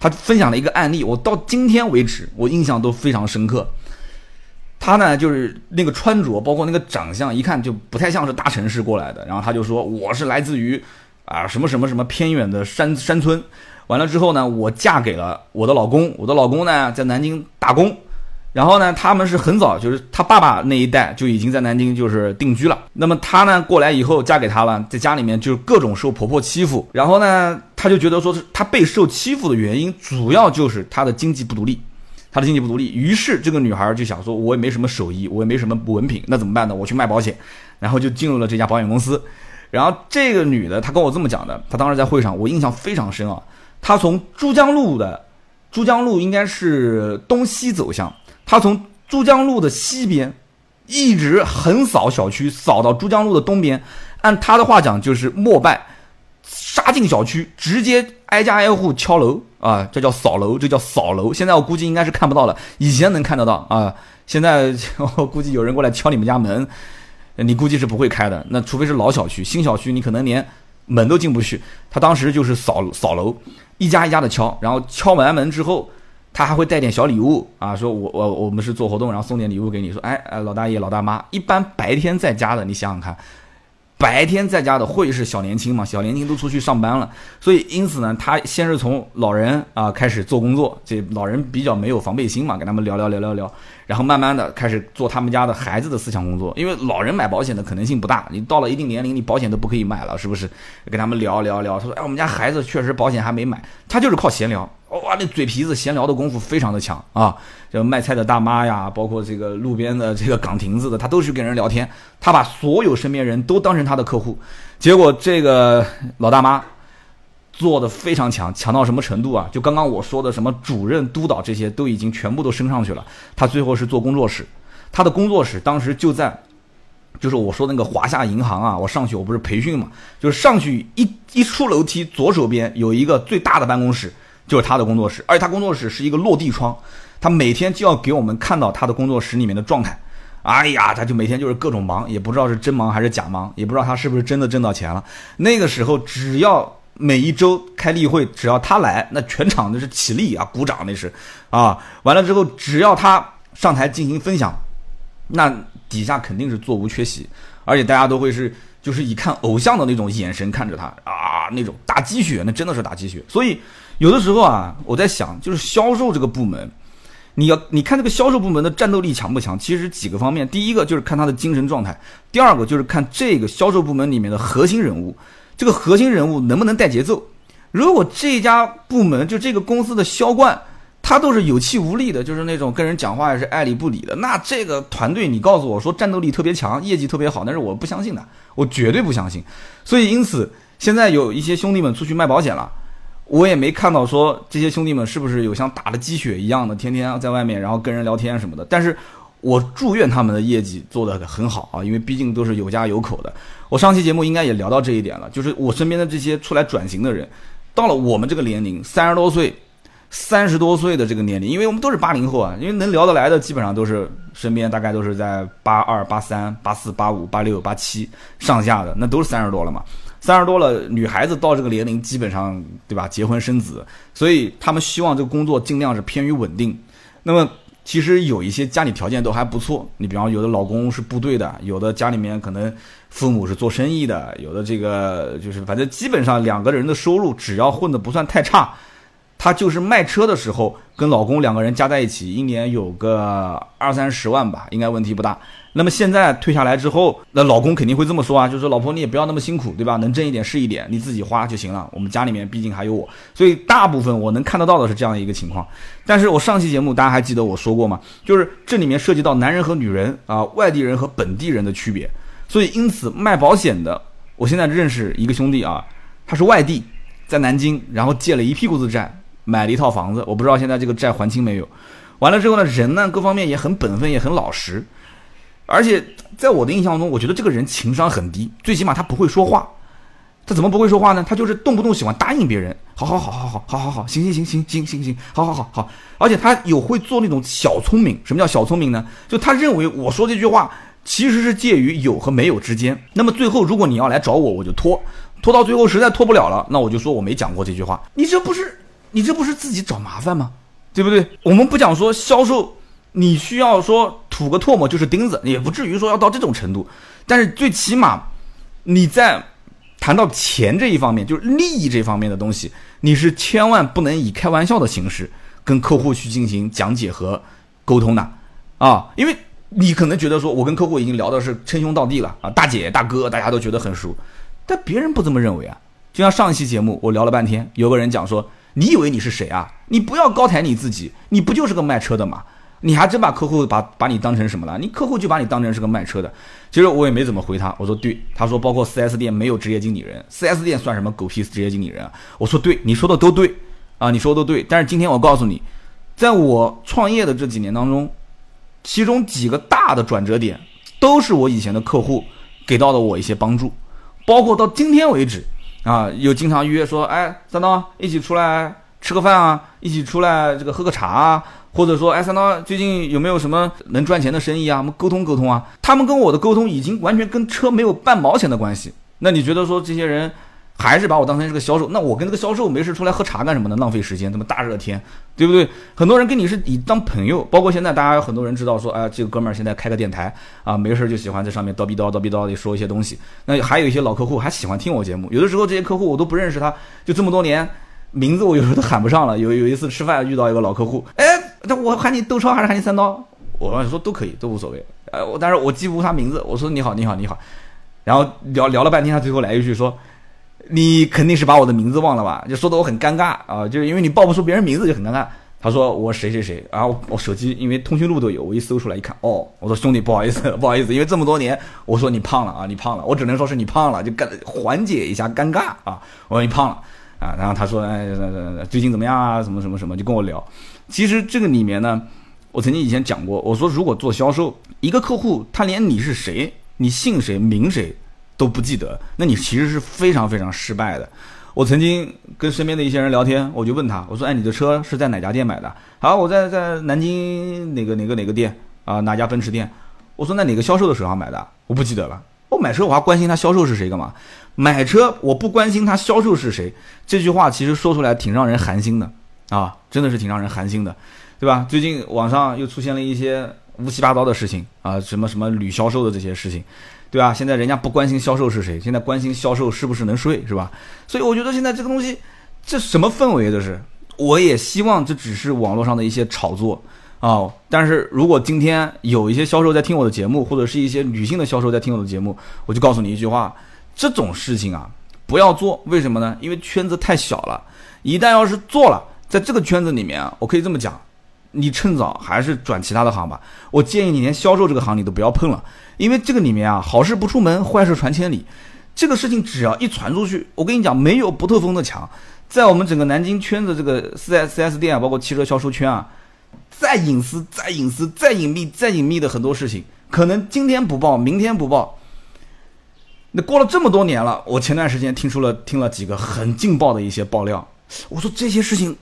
[SPEAKER 1] 她分享了一个案例，我到今天为止我印象都非常深刻。她呢就是那个穿着，包括那个长相，一看就不太像是大城市过来的。然后她就说我是来自于啊什么什么什么偏远的山山村。完了之后呢，我嫁给了我的老公，我的老公呢在南京打工，然后呢，他们是很早，就是他爸爸那一代就已经在南京就是定居了。那么他呢过来以后嫁给他了，在家里面就各种受婆婆欺负，然后呢，他就觉得说是他被受欺负的原因，主要就是他的经济不独立，他的经济不独立。于是这个女孩就想说，我也没什么手艺，我也没什么文凭，那怎么办呢？我去卖保险，然后就进入了这家保险公司。然后这个女的她跟我这么讲的，她当时在会上，我印象非常深啊。他从珠江路的珠江路应该是东西走向，他从珠江路的西边一直横扫小区，扫到珠江路的东边。按他的话讲，就是末拜杀进小区，直接挨家挨户敲楼啊，这叫扫楼，这叫扫楼。现在我估计应该是看不到了，以前能看得到啊。现在我估计有人过来敲你们家门，你估计是不会开的。那除非是老小区，新小区你可能连门都进不去。他当时就是扫扫楼。一家一家的敲，然后敲完门之后，他还会带点小礼物啊，说我我我们是做活动，然后送点礼物给你，说哎哎老大爷老大妈，一般白天在家的，你想想看。白天在家的会是小年轻嘛？小年轻都出去上班了，所以因此呢，他先是从老人啊开始做工作，这老人比较没有防备心嘛，跟他们聊聊聊聊聊，然后慢慢的开始做他们家的孩子的思想工作，因为老人买保险的可能性不大，你到了一定年龄，你保险都不可以买了，是不是？跟他们聊聊聊，他说，哎，我们家孩子确实保险还没买，他就是靠闲聊。哇，那嘴皮子闲聊的功夫非常的强啊！就卖菜的大妈呀，包括这个路边的这个岗亭子的，他都去跟人聊天。他把所有身边人都当成他的客户。结果这个老大妈做的非常强，强到什么程度啊？就刚刚我说的什么主任、督导这些都已经全部都升上去了。他最后是做工作室，他的工作室当时就在，就是我说那个华夏银行啊。我上去我不是培训嘛，就是上去一一出楼梯，左手边有一个最大的办公室。就是他的工作室，而且他工作室是一个落地窗，他每天就要给我们看到他的工作室里面的状态。哎呀，他就每天就是各种忙，也不知道是真忙还是假忙，也不知道他是不是真的挣到钱了。那个时候，只要每一周开例会，只要他来，那全场都是起立啊，鼓掌那是啊。完了之后，只要他上台进行分享，那底下肯定是座无缺席，而且大家都会是就是以看偶像的那种眼神看着他啊，那种打鸡血，那真的是打鸡血，所以。有的时候啊，我在想，就是销售这个部门，你要你看这个销售部门的战斗力强不强？其实几个方面，第一个就是看他的精神状态，第二个就是看这个销售部门里面的核心人物，这个核心人物能不能带节奏。如果这家部门就这个公司的销冠，他都是有气无力的，就是那种跟人讲话也是爱理不理的，那这个团队你告诉我说战斗力特别强，业绩特别好，但是我不相信的，我绝对不相信。所以因此，现在有一些兄弟们出去卖保险了。我也没看到说这些兄弟们是不是有像打了鸡血一样的，天天在外面然后跟人聊天什么的。但是，我祝愿他们的业绩做得很好啊，因为毕竟都是有家有口的。我上期节目应该也聊到这一点了，就是我身边的这些出来转型的人，到了我们这个年龄，三十多岁、三十多岁的这个年龄，因为我们都是八零后啊，因为能聊得来的基本上都是身边大概都是在八二、八三、八四、八五、八六、八七上下的，那都是三十多了嘛。三十多了，女孩子到这个年龄，基本上对吧？结婚生子，所以他们希望这个工作尽量是偏于稳定。那么其实有一些家里条件都还不错，你比方有的老公是部队的，有的家里面可能父母是做生意的，有的这个就是反正基本上两个人的收入只要混得不算太差。她就是卖车的时候，跟老公两个人加在一起，一年有个二三十万吧，应该问题不大。那么现在退下来之后，那老公肯定会这么说啊，就是老婆你也不要那么辛苦，对吧？能挣一点是一点，你自己花就行了。我们家里面毕竟还有我，所以大部分我能看得到的是这样一个情况。但是我上期节目大家还记得我说过吗？就是这里面涉及到男人和女人啊，外地人和本地人的区别。所以因此卖保险的，我现在认识一个兄弟啊，他是外地，在南京，然后借了一屁股子债。买了一套房子，我不知道现在这个债还清没有。完了之后呢，人呢各方面也很本分，也很老实。而且在我的印象中，我觉得这个人情商很低，最起码他不会说话。他怎么不会说话呢？他就是动不动喜欢答应别人，好好好好好好好好，行行行行行行行，好好好好。而且他有会做那种小聪明。什么叫小聪明呢？就他认为我说这句话其实是介于有和没有之间。那么最后如果你要来找我，我就拖，拖到最后实在拖不了了，那我就说我没讲过这句话。你这不是你这不是自己找麻烦吗？对不对？我们不讲说销售，你需要说吐个唾沫就是钉子，也不至于说要到这种程度。但是最起码你在。谈到钱这一方面，就是利益这方面的东西，你是千万不能以开玩笑的形式跟客户去进行讲解和沟通的啊，因为你可能觉得说我跟客户已经聊的是称兄道弟了啊，大姐大哥，大家都觉得很熟，但别人不这么认为啊。就像上一期节目我聊了半天，有个人讲说，你以为你是谁啊？你不要高抬你自己，你不就是个卖车的吗？你还真把客户把把你当成什么了？你客户就把你当成是个卖车的。其实我也没怎么回他，我说对，他说包括 4S 店没有职业经理人，4S 店算什么狗屁职业经理人啊？我说对，你说的都对啊，你说的都对。但是今天我告诉你，在我创业的这几年当中，其中几个大的转折点，都是我以前的客户给到了我一些帮助，包括到今天为止啊，有经常约说，哎，三刀一起出来吃个饭啊，一起出来这个喝个茶啊。或者说，哎，三刀最近有没有什么能赚钱的生意啊？我们沟通沟通啊。他们跟我的沟通已经完全跟车没有半毛钱的关系。那你觉得说这些人还是把我当成是个销售？那我跟这个销售没事出来喝茶干什么呢？浪费时间，这么大热天，对不对？很多人跟你是以当朋友，包括现在大家有很多人知道说，哎，这个哥们儿现在开个电台啊，没事就喜欢在上面叨逼叨叨逼叨的说一些东西。那还有一些老客户还喜欢听我节目，有的时候这些客户我都不认识他，就这么多年。名字我有时候都喊不上了。有有一次吃饭遇到一个老客户，哎，那我喊你豆超还是喊你三刀？我说都可以，都无所谓。呃，我但是我记不住他名字。我说你好，你好，你好。然后聊聊了半天，他最后来一句说：“你肯定是把我的名字忘了吧？”就说的我很尴尬啊，就是因为你报不出别人名字就很尴尬。他说我谁谁谁，然后我手机因为通讯录都有，我一搜出来一看，哦，我说兄弟不好意思，[laughs] 不好意思，因为这么多年，我说你胖了啊，你胖了，我只能说是你胖了，就尴缓解一下尴尬啊。我说你胖了。啊，然后他说，哎，最近怎么样啊？什么什么什么，就跟我聊。其实这个里面呢，我曾经以前讲过，我说如果做销售，一个客户他连你是谁、你姓谁、名谁都不记得，那你其实是非常非常失败的。我曾经跟身边的一些人聊天，我就问他，我说，哎，你的车是在哪家店买的？好，我在在南京哪个哪个哪个店啊？哪家奔驰店？我说，那哪个销售的手上买的？我不记得了。我买车我还关心他销售是谁干嘛？买车我不关心他销售是谁，这句话其实说出来挺让人寒心的啊，真的是挺让人寒心的，对吧？最近网上又出现了一些乌七八糟的事情啊，什么什么女销售的这些事情，对吧？现在人家不关心销售是谁，现在关心销售是不是能睡，是吧？所以我觉得现在这个东西，这什么氛围这是？我也希望这只是网络上的一些炒作。哦，但是如果今天有一些销售在听我的节目，或者是一些女性的销售在听我的节目，我就告诉你一句话：这种事情啊，不要做。为什么呢？因为圈子太小了。一旦要是做了，在这个圈子里面啊，我可以这么讲，你趁早还是转其他的行吧。我建议你连销售这个行你都不要碰了，因为这个里面啊，好事不出门，坏事传千里。这个事情只要一传出去，我跟你讲，没有不透风的墙。在我们整个南京圈子，这个四 S 四 S 店啊，包括汽车销售圈啊。再隐私、再隐私、再隐秘、再隐秘的很多事情，可能今天不报，明天不报。那过了这么多年了，我前段时间听出了听了几个很劲爆的一些爆料。我说这些事情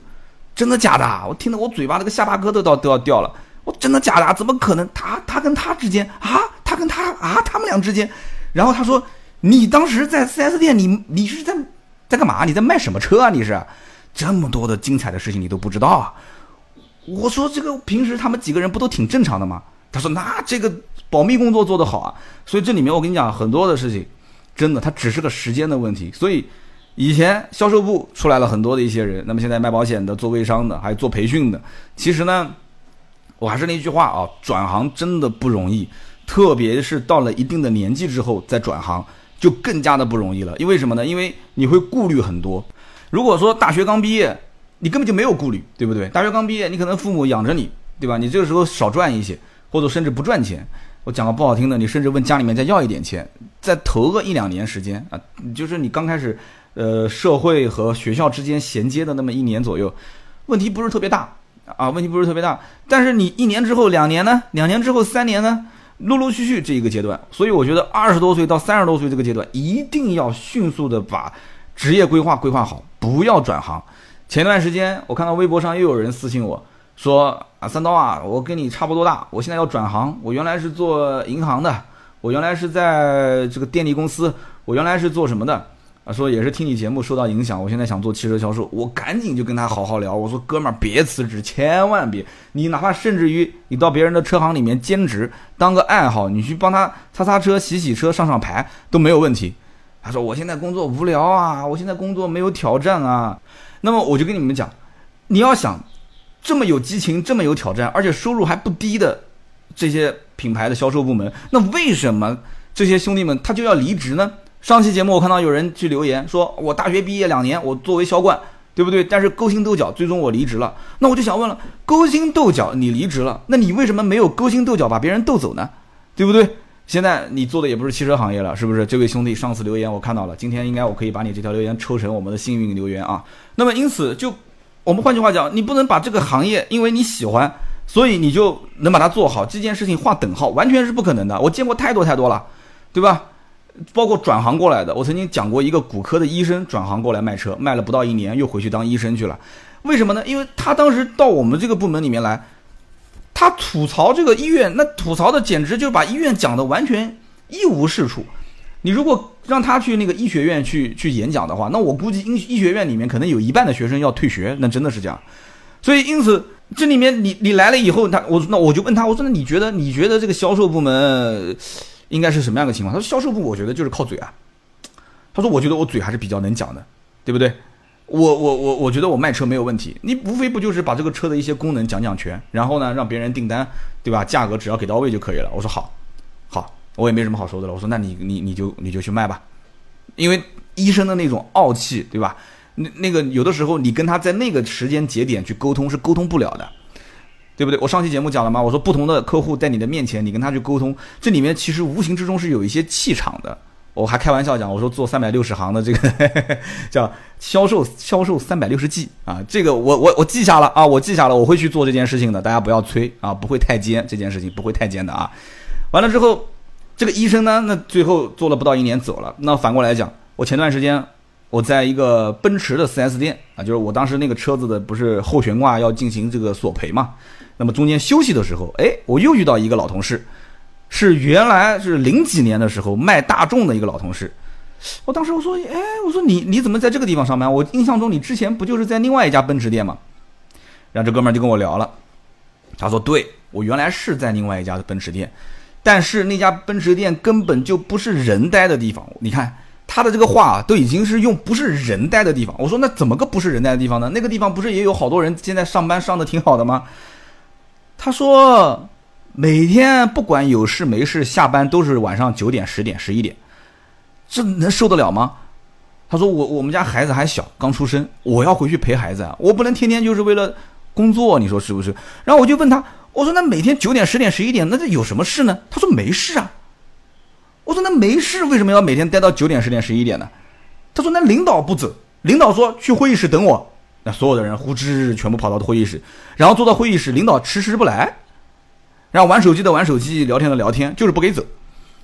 [SPEAKER 1] 真的假的？我听得我嘴巴那个下巴颏都到都要掉了。我真的假的？怎么可能？他他跟他之间啊，他跟他啊，他们俩之间。然后他说：“你当时在 4S 店，你你是在在干嘛？你在卖什么车啊？你是这么多的精彩的事情你都不知道啊？”我说这个平时他们几个人不都挺正常的吗？他说那这个保密工作做得好啊，所以这里面我跟你讲很多的事情，真的它只是个时间的问题。所以以前销售部出来了很多的一些人，那么现在卖保险的、做微商的、还有做培训的，其实呢，我还是那句话啊，转行真的不容易，特别是到了一定的年纪之后再转行，就更加的不容易了。因为什么呢？因为你会顾虑很多。如果说大学刚毕业，你根本就没有顾虑，对不对？大学刚毕业，你可能父母养着你，对吧？你这个时候少赚一些，或者甚至不赚钱。我讲个不好听的，你甚至问家里面再要一点钱，再投个一两年时间啊，就是你刚开始，呃，社会和学校之间衔接的那么一年左右，问题不是特别大啊，问题不是特别大。但是你一年之后、两年呢？两年之后、三年呢？陆陆续续这一个阶段，所以我觉得二十多岁到三十多岁这个阶段，一定要迅速的把职业规划规划好，不要转行。前段时间我看到微博上又有人私信我说啊，三刀啊，我跟你差不多大，我现在要转行，我原来是做银行的，我原来是在这个电力公司，我原来是做什么的？啊，说也是听你节目受到影响，我现在想做汽车销售，我赶紧就跟他好好聊。我说哥们儿别辞职，千万别，你哪怕甚至于你到别人的车行里面兼职，当个爱好，你去帮他擦擦车、洗洗车、上上牌都没有问题。他说我现在工作无聊啊，我现在工作没有挑战啊。那么我就跟你们讲，你要想这么有激情、这么有挑战，而且收入还不低的这些品牌的销售部门，那为什么这些兄弟们他就要离职呢？上期节目我看到有人去留言说，我大学毕业两年，我作为销冠，对不对？但是勾心斗角，最终我离职了。那我就想问了，勾心斗角你离职了，那你为什么没有勾心斗角把别人斗走呢？对不对？现在你做的也不是汽车行业了，是不是？这位兄弟上次留言我看到了，今天应该我可以把你这条留言抽成我们的幸运留言啊。那么因此就，我们换句话讲，你不能把这个行业因为你喜欢，所以你就能把它做好，这件事情划等号，完全是不可能的。我见过太多太多了，对吧？包括转行过来的，我曾经讲过一个骨科的医生转行过来卖车，卖了不到一年又回去当医生去了。为什么呢？因为他当时到我们这个部门里面来，他吐槽这个医院，那吐槽的简直就把医院讲的完全一无是处。你如果让他去那个医学院去去演讲的话，那我估计医医学院里面可能有一半的学生要退学，那真的是这样。所以因此这里面你你来了以后，他我那我就问他，我说那你觉得你觉得这个销售部门？应该是什么样的情况？他说销售部，我觉得就是靠嘴啊。他说，我觉得我嘴还是比较能讲的，对不对？我我我我觉得我卖车没有问题，你无非不就是把这个车的一些功能讲讲全，然后呢让别人订单，对吧？价格只要给到位就可以了。我说好，好，我也没什么好说的了。我说那你你你就你就去卖吧，因为医生的那种傲气，对吧？那那个有的时候你跟他在那个时间节点去沟通是沟通不了的。对不对？我上期节目讲了吗？我说不同的客户在你的面前，你跟他去沟通，这里面其实无形之中是有一些气场的。我还开玩笑讲，我说做三百六十行的这个 [laughs] 叫销售销售三百六十计啊，这个我我我记下了啊，我记下了，我会去做这件事情的，大家不要催啊，不会太尖，这件事情不会太尖的啊。完了之后，这个医生呢，那最后做了不到一年走了。那反过来讲，我前段时间我在一个奔驰的 4S 店啊，就是我当时那个车子的不是后悬挂要进行这个索赔嘛。那么中间休息的时候，哎，我又遇到一个老同事，是原来是零几年的时候卖大众的一个老同事。我当时我说，哎，我说你你怎么在这个地方上班？我印象中你之前不就是在另外一家奔驰店吗？然后这哥们儿就跟我聊了，他说，对我原来是在另外一家的奔驰店，但是那家奔驰店根本就不是人待的地方。你看他的这个话都已经是用不是人待的地方。我说那怎么个不是人待的地方呢？那个地方不是也有好多人现在上班上的挺好的吗？他说，每天不管有事没事，下班都是晚上九点、十点、十一点，这能受得了吗？他说我我们家孩子还小，刚出生，我要回去陪孩子啊，我不能天天就是为了工作，你说是不是？然后我就问他，我说那每天九点、十点、十一点，那这有什么事呢？他说没事啊。我说那没事，为什么要每天待到九点、十点、十一点呢？他说那领导不走，领导说去会议室等我。那所有的人呼之全部跑到会议室，然后坐到会议室，领导迟迟不来，然后玩手机的玩手机，聊天的聊天，就是不给走。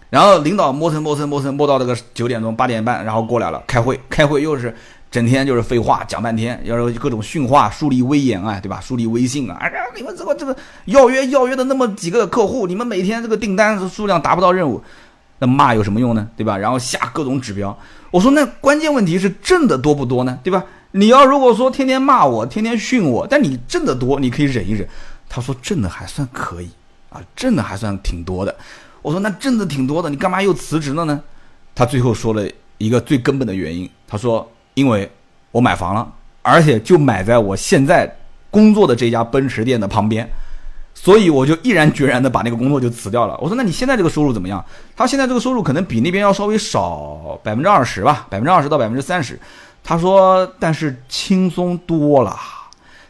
[SPEAKER 1] 然后领导磨蹭磨蹭磨蹭磨到这个九点钟八点半，然后过来了开会，开会又是整天就是废话讲半天，要是各种训话，树立威严啊，对吧？树立威信啊！哎呀，你们这个这个要约要约的那么几个客户，你们每天这个订单数量达不到任务，那骂有什么用呢？对吧？然后下各种指标。我说那关键问题是挣的多不多呢？对吧？你要如果说天天骂我，天天训我，但你挣得多，你可以忍一忍。他说挣的还算可以啊，挣的还算挺多的。我说那挣的挺多的，你干嘛又辞职了呢？他最后说了一个最根本的原因，他说因为我买房了，而且就买在我现在工作的这家奔驰店的旁边，所以我就毅然决然的把那个工作就辞掉了。我说那你现在这个收入怎么样？他现在这个收入可能比那边要稍微少百分之二十吧，百分之二十到百分之三十。他说：“但是轻松多了，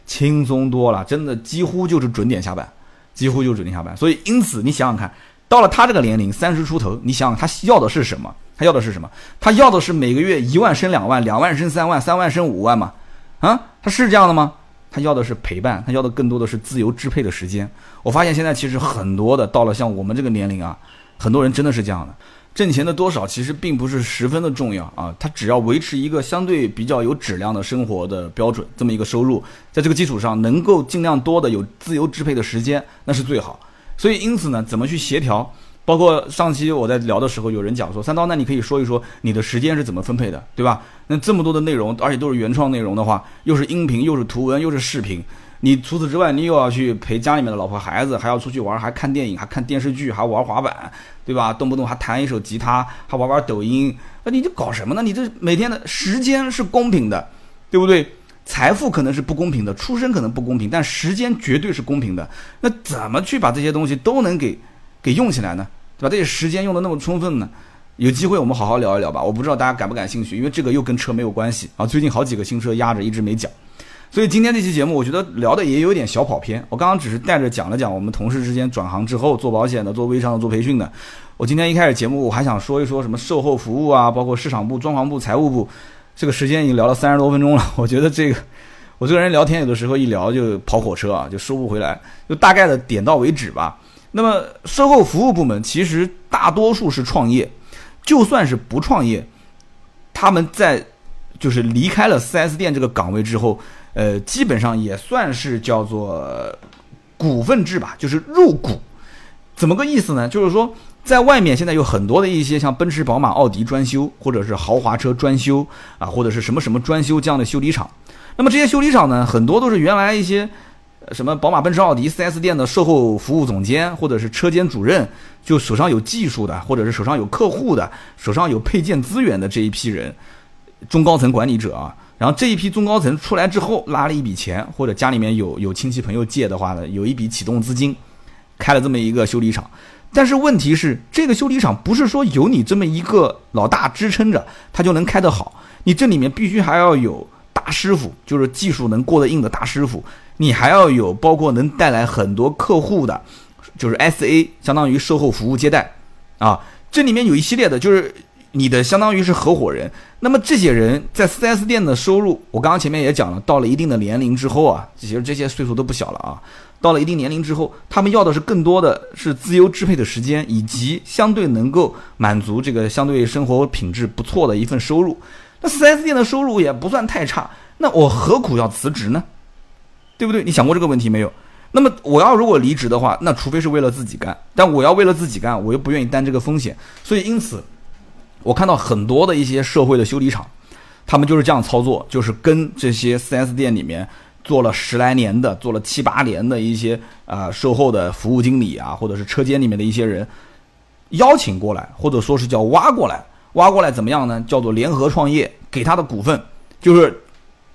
[SPEAKER 1] 轻松多了，真的几乎就是准点下班，几乎就是准点下班。所以，因此你想想看，到了他这个年龄，三十出头，你想想他要的是什么？他要的是什么？他要的是每个月一万升两万，两万升三万，三万升五万吗？啊，他是这样的吗？他要的是陪伴，他要的更多的是自由支配的时间。我发现现在其实很多的到了像我们这个年龄啊，很多人真的是这样的，挣钱的多少其实并不是十分的重要啊，他只要维持一个相对比较有质量的生活的标准，这么一个收入，在这个基础上能够尽量多的有自由支配的时间，那是最好。所以因此呢，怎么去协调？包括上期我在聊的时候，有人讲说三刀，那你可以说一说你的时间是怎么分配的，对吧？那这么多的内容，而且都是原创内容的话，又是音频，又是图文，又是视频，你除此之外，你又要去陪家里面的老婆孩子，还要出去玩，还看电影，还看电视剧，还玩滑板，对吧？动不动还弹一首吉他，还玩玩抖音，那你这搞什么呢？你这每天的时间是公平的，对不对？财富可能是不公平的，出身可能不公平，但时间绝对是公平的。那怎么去把这些东西都能给？给用起来呢，对吧？这些时间用的那么充分呢，有机会我们好好聊一聊吧。我不知道大家感不感兴趣，因为这个又跟车没有关系啊。最近好几个新车压着，一直没讲，所以今天这期节目我觉得聊的也有点小跑偏。我刚刚只是带着讲了讲我们同事之间转行之后做保险的、做微商的、做培训的。我今天一开始节目我还想说一说什么售后服务啊，包括市场部、装潢部、财务部。这个时间已经聊了三十多分钟了，[laughs] 我觉得这个我这个人聊天有的时候一聊就跑火车啊，就收不回来，就大概的点到为止吧。那么，售后服务部门其实大多数是创业，就算是不创业，他们在就是离开了 4S 店这个岗位之后，呃，基本上也算是叫做股份制吧，就是入股。怎么个意思呢？就是说，在外面现在有很多的一些像奔驰、宝马、奥迪专修，或者是豪华车专修啊，或者是什么什么专修这样的修理厂。那么这些修理厂呢，很多都是原来一些。什么宝马、奔驰、奥迪 4S 店的售后服务总监，或者是车间主任，就手上有技术的，或者是手上有客户的，手上有配件资源的这一批人，中高层管理者啊。然后这一批中高层出来之后，拉了一笔钱，或者家里面有有亲戚朋友借的话呢，有一笔启动资金，开了这么一个修理厂。但是问题是，这个修理厂不是说有你这么一个老大支撑着，它就能开得好。你这里面必须还要有大师傅，就是技术能过得硬的大师傅。你还要有包括能带来很多客户的，就是 S A，相当于售后服务接待，啊，这里面有一系列的，就是你的相当于是合伙人。那么这些人在 4S 店的收入，我刚刚前面也讲了，到了一定的年龄之后啊，其实这些岁数都不小了啊，到了一定年龄之后，他们要的是更多的是自由支配的时间，以及相对能够满足这个相对生活品质不错的一份收入。那 4S 店的收入也不算太差，那我何苦要辞职呢？对不对？你想过这个问题没有？那么我要如果离职的话，那除非是为了自己干，但我要为了自己干，我又不愿意担这个风险。所以因此，我看到很多的一些社会的修理厂，他们就是这样操作，就是跟这些 4S 店里面做了十来年的、做了七八年的一些啊售后的服务经理啊，或者是车间里面的一些人邀请过来，或者说是叫挖过来，挖过来怎么样呢？叫做联合创业，给他的股份就是。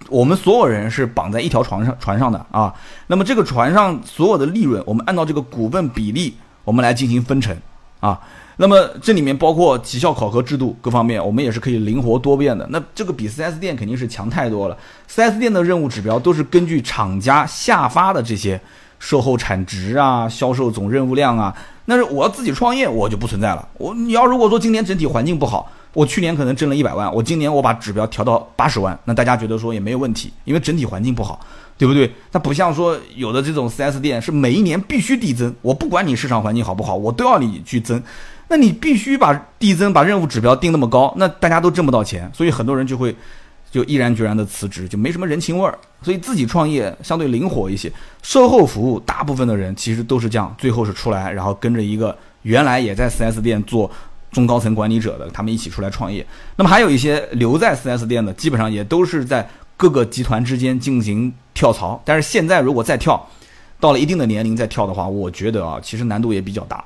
[SPEAKER 1] 我们所有人是绑在一条船上船上的啊，那么这个船上所有的利润，我们按照这个股份比例，我们来进行分成啊。那么这里面包括绩效考核制度各方面，我们也是可以灵活多变的。那这个比 4S 店肯定是强太多了。4S 店的任务指标都是根据厂家下发的这些售后产值啊、销售总任务量啊。那是我要自己创业，我就不存在了。我你要如果说今年整体环境不好。我去年可能挣了一百万，我今年我把指标调到八十万，那大家觉得说也没有问题，因为整体环境不好，对不对？它不像说有的这种 4S 店是每一年必须递增，我不管你市场环境好不好，我都要你去增，那你必须把递增，把任务指标定那么高，那大家都挣不到钱，所以很多人就会就毅然决然的辞职，就没什么人情味儿，所以自己创业相对灵活一些。售后服务大部分的人其实都是这样，最后是出来，然后跟着一个原来也在 4S 店做。中高层管理者的，他们一起出来创业。那么还有一些留在 4S 店的，基本上也都是在各个集团之间进行跳槽。但是现在如果再跳，到了一定的年龄再跳的话，我觉得啊，其实难度也比较大，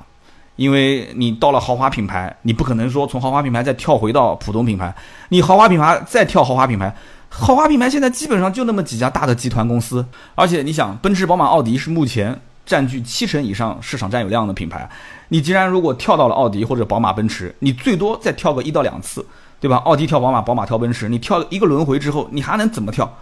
[SPEAKER 1] 因为你到了豪华品牌，你不可能说从豪华品牌再跳回到普通品牌。你豪华品牌再跳豪华品牌，豪华品牌现在基本上就那么几家大的集团公司，而且你想，奔驰、宝马、奥迪是目前。占据七成以上市场占有量的品牌，你既然如果跳到了奥迪或者宝马、奔驰，你最多再跳个一到两次，对吧？奥迪跳宝马，宝马跳奔驰，你跳一个轮回之后，你还能怎么跳？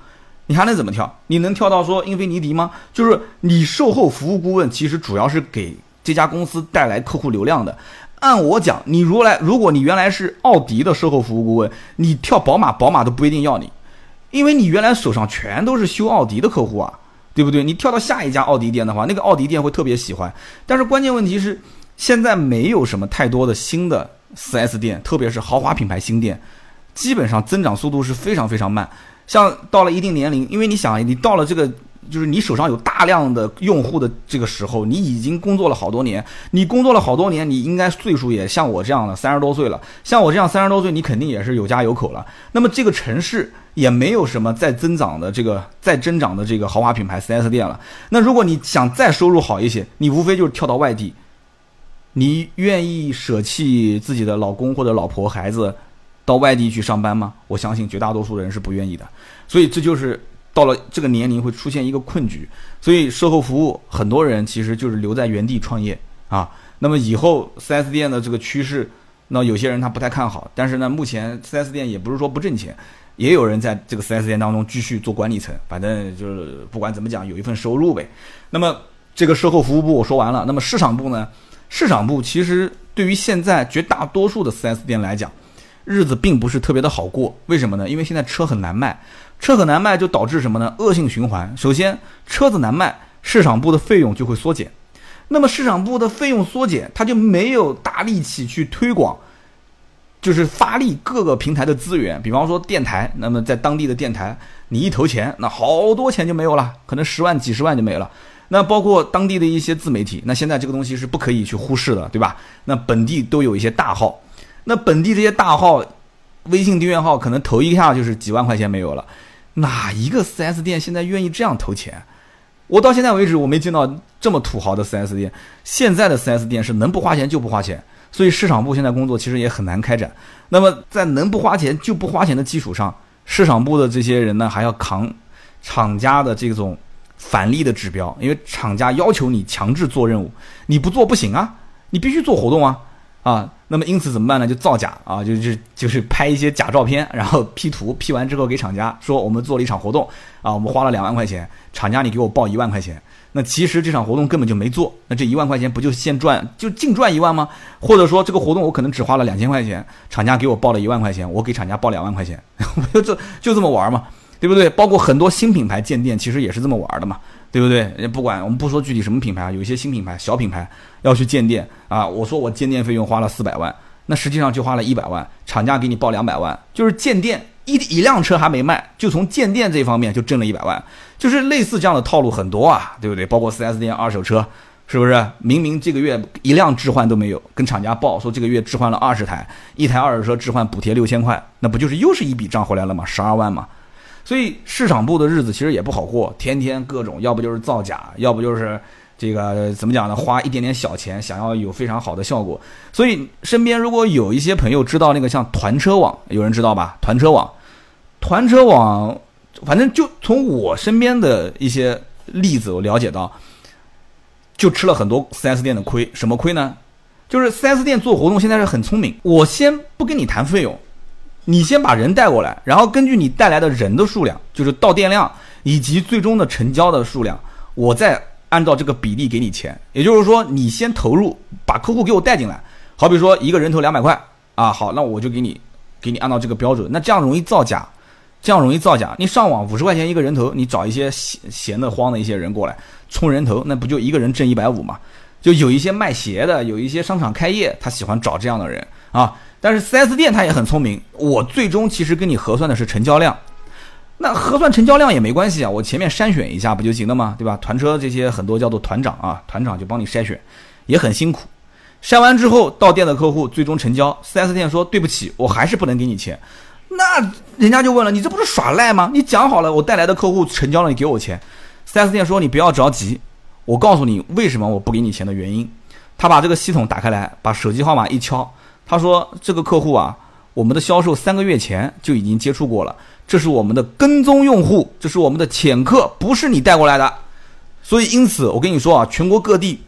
[SPEAKER 1] 你还能怎么跳？你能跳到说英菲尼迪吗？就是你售后服务顾问，其实主要是给这家公司带来客户流量的。按我讲，你如来，如果你原来是奥迪的售后服务顾问，你跳宝马，宝马都不一定要你，因为你原来手上全都是修奥迪的客户啊。对不对？你跳到下一家奥迪店的话，那个奥迪店会特别喜欢。但是关键问题是，现在没有什么太多的新的 4S 店，特别是豪华品牌新店，基本上增长速度是非常非常慢。像到了一定年龄，因为你想，你到了这个。就是你手上有大量的用户的这个时候，你已经工作了好多年，你工作了好多年，你应该岁数也像我这样的三十多岁了。像我这样三十多岁，你肯定也是有家有口了。那么这个城市也没有什么再增长的这个再增长的这个豪华品牌 4S 店了。那如果你想再收入好一些，你无非就是跳到外地。你愿意舍弃自己的老公或者老婆孩子到外地去上班吗？我相信绝大多数人是不愿意的。所以这就是。到了这个年龄会出现一个困局，所以售后服务很多人其实就是留在原地创业啊。那么以后 4S 店的这个趋势，那有些人他不太看好，但是呢，目前 4S 店也不是说不挣钱，也有人在这个 4S 店当中继续做管理层，反正就是不管怎么讲有一份收入呗。那么这个售后服务部我说完了，那么市场部呢？市场部其实对于现在绝大多数的 4S 店来讲，日子并不是特别的好过。为什么呢？因为现在车很难卖。车很难卖，就导致什么呢？恶性循环。首先，车子难卖，市场部的费用就会缩减。那么市场部的费用缩减，他就没有大力气去推广，就是发力各个平台的资源。比方说电台，那么在当地的电台，你一投钱，那好多钱就没有了，可能十万、几十万就没有了。那包括当地的一些自媒体，那现在这个东西是不可以去忽视的，对吧？那本地都有一些大号，那本地这些大号，微信订阅号可能投一下就是几万块钱没有了。哪一个 4S 店现在愿意这样投钱？我到现在为止我没见到这么土豪的 4S 店。现在的 4S 店是能不花钱就不花钱，所以市场部现在工作其实也很难开展。那么在能不花钱就不花钱的基础上，市场部的这些人呢还要扛厂家的这种返利的指标，因为厂家要求你强制做任务，你不做不行啊，你必须做活动啊。啊，那么因此怎么办呢？就造假啊，[laughs] 就就就是拍一些假照片，然后 P 图，P 完之后给厂家说我们做了一场活动啊，我们花了两万块钱，厂家你给我报一万块钱。那其实这场活动根本就没做，那这一万块钱不就现赚就净赚一万吗？或者说这个活动我可能只花了两千块钱，厂家给我报了一万块钱，我给厂家报两万块钱，[laughs] 我就这就这么玩嘛，对不对？包括很多新品牌建店其实也是这么玩的嘛。对不对？也不管我们不说具体什么品牌啊，有一些新品牌、小品牌要去建店啊。我说我建店费用花了四百万，那实际上就花了一百万，厂家给你报两百万，就是建店一一辆车还没卖，就从建店这方面就挣了一百万，就是类似这样的套路很多啊，对不对？包括 4S 店二手车，是不是？明明这个月一辆置换都没有，跟厂家报说这个月置换了二十台，一台二手车置换补贴六千块，那不就是又是一笔账回来了吗？十二万嘛。所以市场部的日子其实也不好过，天天各种，要不就是造假，要不就是这个怎么讲呢？花一点点小钱，想要有非常好的效果。所以身边如果有一些朋友知道那个像团车网，有人知道吧？团车网，团车网，反正就从我身边的一些例子，我了解到，就吃了很多 4S 店的亏。什么亏呢？就是 4S 店做活动现在是很聪明，我先不跟你谈费用。你先把人带过来，然后根据你带来的人的数量，就是到店量以及最终的成交的数量，我再按照这个比例给你钱。也就是说，你先投入，把客户给我带进来。好比说一个人头两百块啊，好，那我就给你，给你按照这个标准。那这样容易造假，这样容易造假。你上网五十块钱一个人头，你找一些闲闲得慌的一些人过来充人头，那不就一个人挣一百五嘛？就有一些卖鞋的，有一些商场开业，他喜欢找这样的人啊。但是 4S 店他也很聪明，我最终其实跟你核算的是成交量，那核算成交量也没关系啊，我前面筛选一下不就行了吗？对吧？团车这些很多叫做团长啊，团长就帮你筛选，也很辛苦。筛完之后到店的客户最终成交，4S 店说对不起，我还是不能给你钱。那人家就问了，你这不是耍赖吗？你讲好了，我带来的客户成交了，你给我钱。4S 店说你不要着急，我告诉你为什么我不给你钱的原因。他把这个系统打开来，把手机号码一敲。他说：“这个客户啊，我们的销售三个月前就已经接触过了，这是我们的跟踪用户，这是我们的潜客，不是你带过来的。所以，因此我跟你说啊，全国各地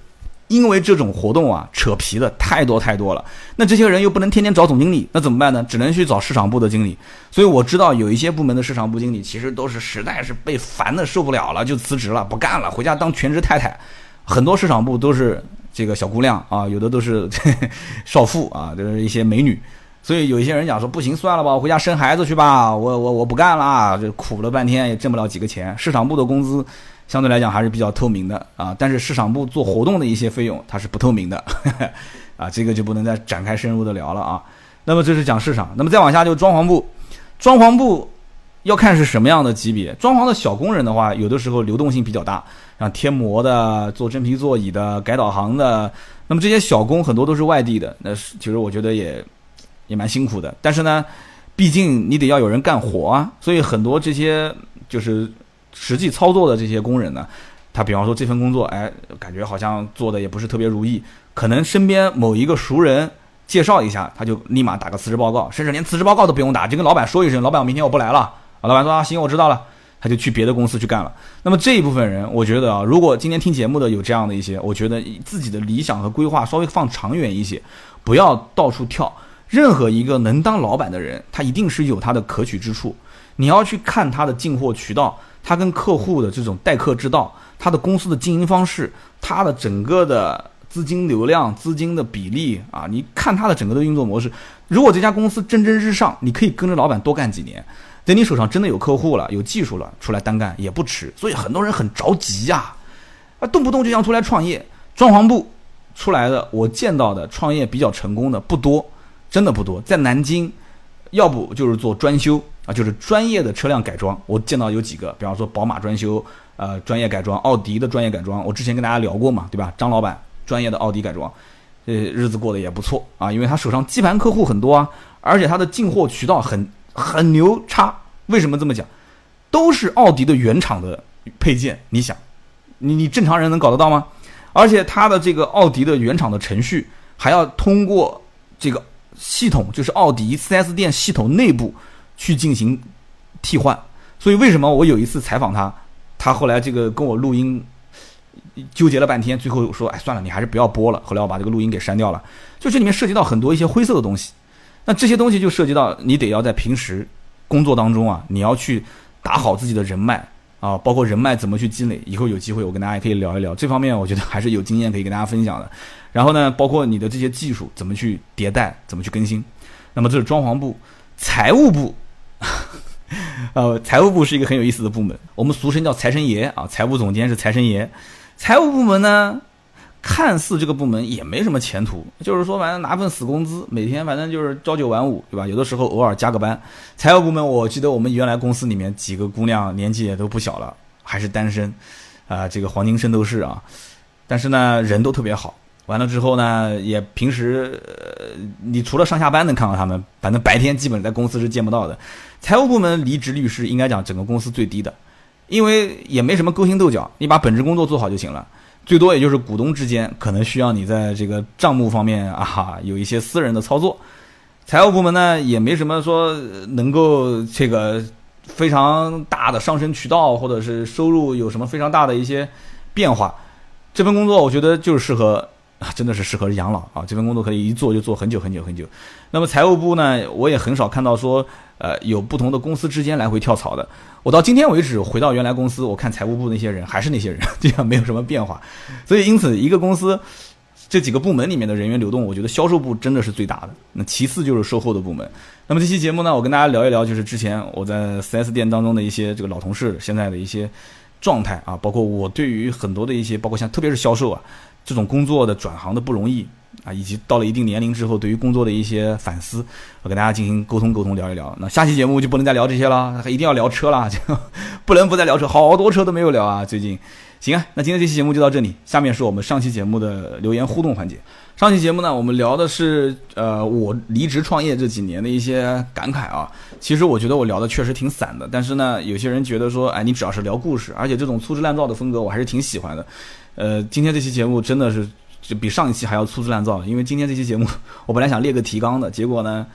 [SPEAKER 1] 因为这种活动啊，扯皮的太多太多了。那这些人又不能天天找总经理，那怎么办呢？只能去找市场部的经理。所以我知道有一些部门的市场部经理其实都是实在是被烦的受不了了，就辞职了，不干了，回家当全职太太。很多市场部都是。”这个小姑娘啊，有的都是 [laughs] 少妇啊，就是一些美女，所以有一些人讲说不行，算了吧，我回家生孩子去吧，我我我不干了，这苦了半天也挣不了几个钱。市场部的工资相对来讲还是比较透明的啊。但是市场部做活动的一些费用它是不透明的，[laughs] 啊，这个就不能再展开深入的聊了啊。那么这是讲市场，那么再往下就装潢部，装潢部要看是什么样的级别。装潢的小工人的话，有的时候流动性比较大，像贴膜的、做真皮座椅的、改导航的，那么这些小工很多都是外地的，那是其实我觉得也也蛮辛苦的。但是呢。毕竟你得要有人干活啊，所以很多这些就是实际操作的这些工人呢，他比方说这份工作，哎，感觉好像做的也不是特别如意，可能身边某一个熟人介绍一下，他就立马打个辞职报告，甚至连辞职报告都不用打，就跟老板说一声，老板我明天我不来了，啊，老板说啊行我知道了，他就去别的公司去干了。那么这一部分人，我觉得啊，如果今天听节目的有这样的一些，我觉得自己的理想和规划稍微放长远一些，不要到处跳。任何一个能当老板的人，他一定是有他的可取之处。你要去看他的进货渠道，他跟客户的这种待客之道，他的公司的经营方式，他的整个的资金流量、资金的比例啊，你看他的整个的运作模式。如果这家公司蒸蒸日上，你可以跟着老板多干几年，等你手上真的有客户了、有技术了，出来单干也不迟。所以很多人很着急呀，啊，动不动就想出来创业。装潢部出来的，我见到的创业比较成功的不多。真的不多，在南京，要不就是做专修啊，就是专业的车辆改装。我见到有几个，比方说宝马专修，呃，专业改装，奥迪的专业改装。我之前跟大家聊过嘛，对吧？张老板专业的奥迪改装，呃，日子过得也不错啊，因为他手上基盘客户很多啊，而且他的进货渠道很很牛叉。为什么这么讲？都是奥迪的原厂的配件，你想，你你正常人能搞得到吗？而且他的这个奥迪的原厂的程序还要通过这个。系统就是奥迪 4S 店系统内部去进行替换，所以为什么我有一次采访他，他后来这个跟我录音纠结了半天，最后说，哎，算了，你还是不要播了。后来我把这个录音给删掉了。就这里面涉及到很多一些灰色的东西，那这些东西就涉及到你得要在平时工作当中啊，你要去打好自己的人脉啊，包括人脉怎么去积累。以后有机会我跟大家也可以聊一聊这方面，我觉得还是有经验可以跟大家分享的。然后呢，包括你的这些技术怎么去迭代，怎么去更新。那么这是装潢部，财务部，[laughs] 呃，财务部是一个很有意思的部门，我们俗称叫财神爷啊。财务总监是财神爷。财务部门呢，看似这个部门也没什么前途，就是说反正拿份死工资，每天反正就是朝九晚五，对吧？有的时候偶尔加个班。财务部门，我记得我们原来公司里面几个姑娘年纪也都不小了，还是单身，啊，这个黄金圣斗士啊，但是呢，人都特别好。完了之后呢，也平时，呃，你除了上下班能看到他们，反正白天基本在公司是见不到的。财务部门离职率是应该讲整个公司最低的，因为也没什么勾心斗角，你把本职工作做好就行了。最多也就是股东之间可能需要你在这个账目方面啊有一些私人的操作。财务部门呢也没什么说能够这个非常大的上升渠道，或者是收入有什么非常大的一些变化。这份工作我觉得就是适合。真的是适合养老啊！这份工作可以一做就做很久很久很久。那么财务部呢，我也很少看到说，呃，有不同的公司之间来回跳槽的。我到今天为止回到原来公司，我看财务部那些人还是那些人，[laughs] 这样没有什么变化。所以因此，一个公司这几个部门里面的人员流动，我觉得销售部真的是最大的。那其次就是售后的部门。那么这期节目呢，我跟大家聊一聊，就是之前我在 4S 店当中的一些这个老同事现在的一些状态啊，包括我对于很多的一些，包括像特别是销售啊。这种工作的转行的不容易啊，以及到了一定年龄之后，对于工作的一些反思，我跟大家进行沟通沟通，聊一聊。那下期节目就不能再聊这些了，一定要聊车了，就不能不再聊车，好多车都没有聊啊。最近，行啊，那今天这期节目就到这里，下面是我们上期节目的留言互动环节。上期节目呢，我们聊的是呃我离职创业这几年的一些感慨啊。其实我觉得我聊的确实挺散的，但是呢，有些人觉得说，哎，你只要是聊故事，而且这种粗制滥造的风格，我还是挺喜欢的。呃，今天这期节目真的是就比上一期还要粗制滥造，因为今天这期节目 [laughs] 我本来想列个提纲的，结果呢，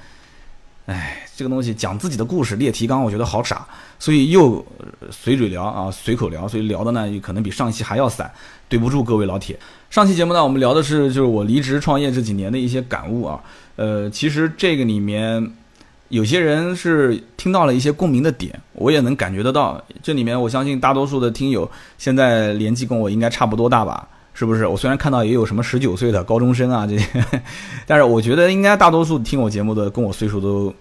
[SPEAKER 1] 哎，这个东西讲自己的故事列提纲，我觉得好傻，所以又随嘴聊啊，随口聊，所以聊的呢可能比上一期还要散，对不住各位老铁。上期节目呢，我们聊的是就是我离职创业这几年的一些感悟啊，呃，其实这个里面。有些人是听到了一些共鸣的点，我也能感觉得到。这里面我相信大多数的听友现在年纪跟我应该差不多大吧？是不是？我虽然看到也有什么十九岁的高中生啊这些，但是我觉得应该大多数听我节目的跟我岁数都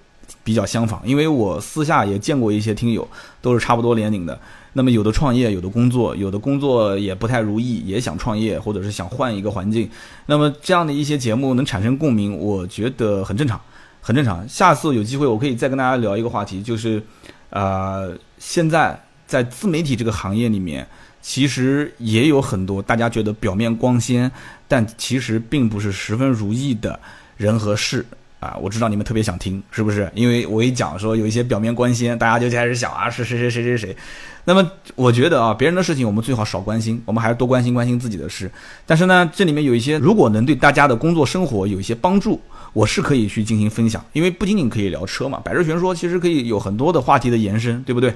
[SPEAKER 1] 比较相仿，因为我私下也见过一些听友，都是差不多年龄的。那么有的创业，有的工作，有的工作也不太如意，也想创业，或者是想换一个环境。那么这样的一些节目能产生共鸣，我觉得很正常，很正常。下次有机会，我可以再跟大家聊一个话题，就是，呃，现在在自媒体这个行业里面，其实也有很多大家觉得表面光鲜，但其实并不是十分如意的人和事。啊，我知道你们特别想听，是不是？因为我一讲说有一些表面光鲜，大家就开始想啊，是谁谁谁谁谁。那么我觉得啊，别人的事情我们最好少关心，我们还是多关心关心自己的事。但是呢，这里面有一些如果能对大家的工作生活有一些帮助，我是可以去进行分享。因为不仅仅可以聊车嘛，百日全说其实可以有很多的话题的延伸，对不对？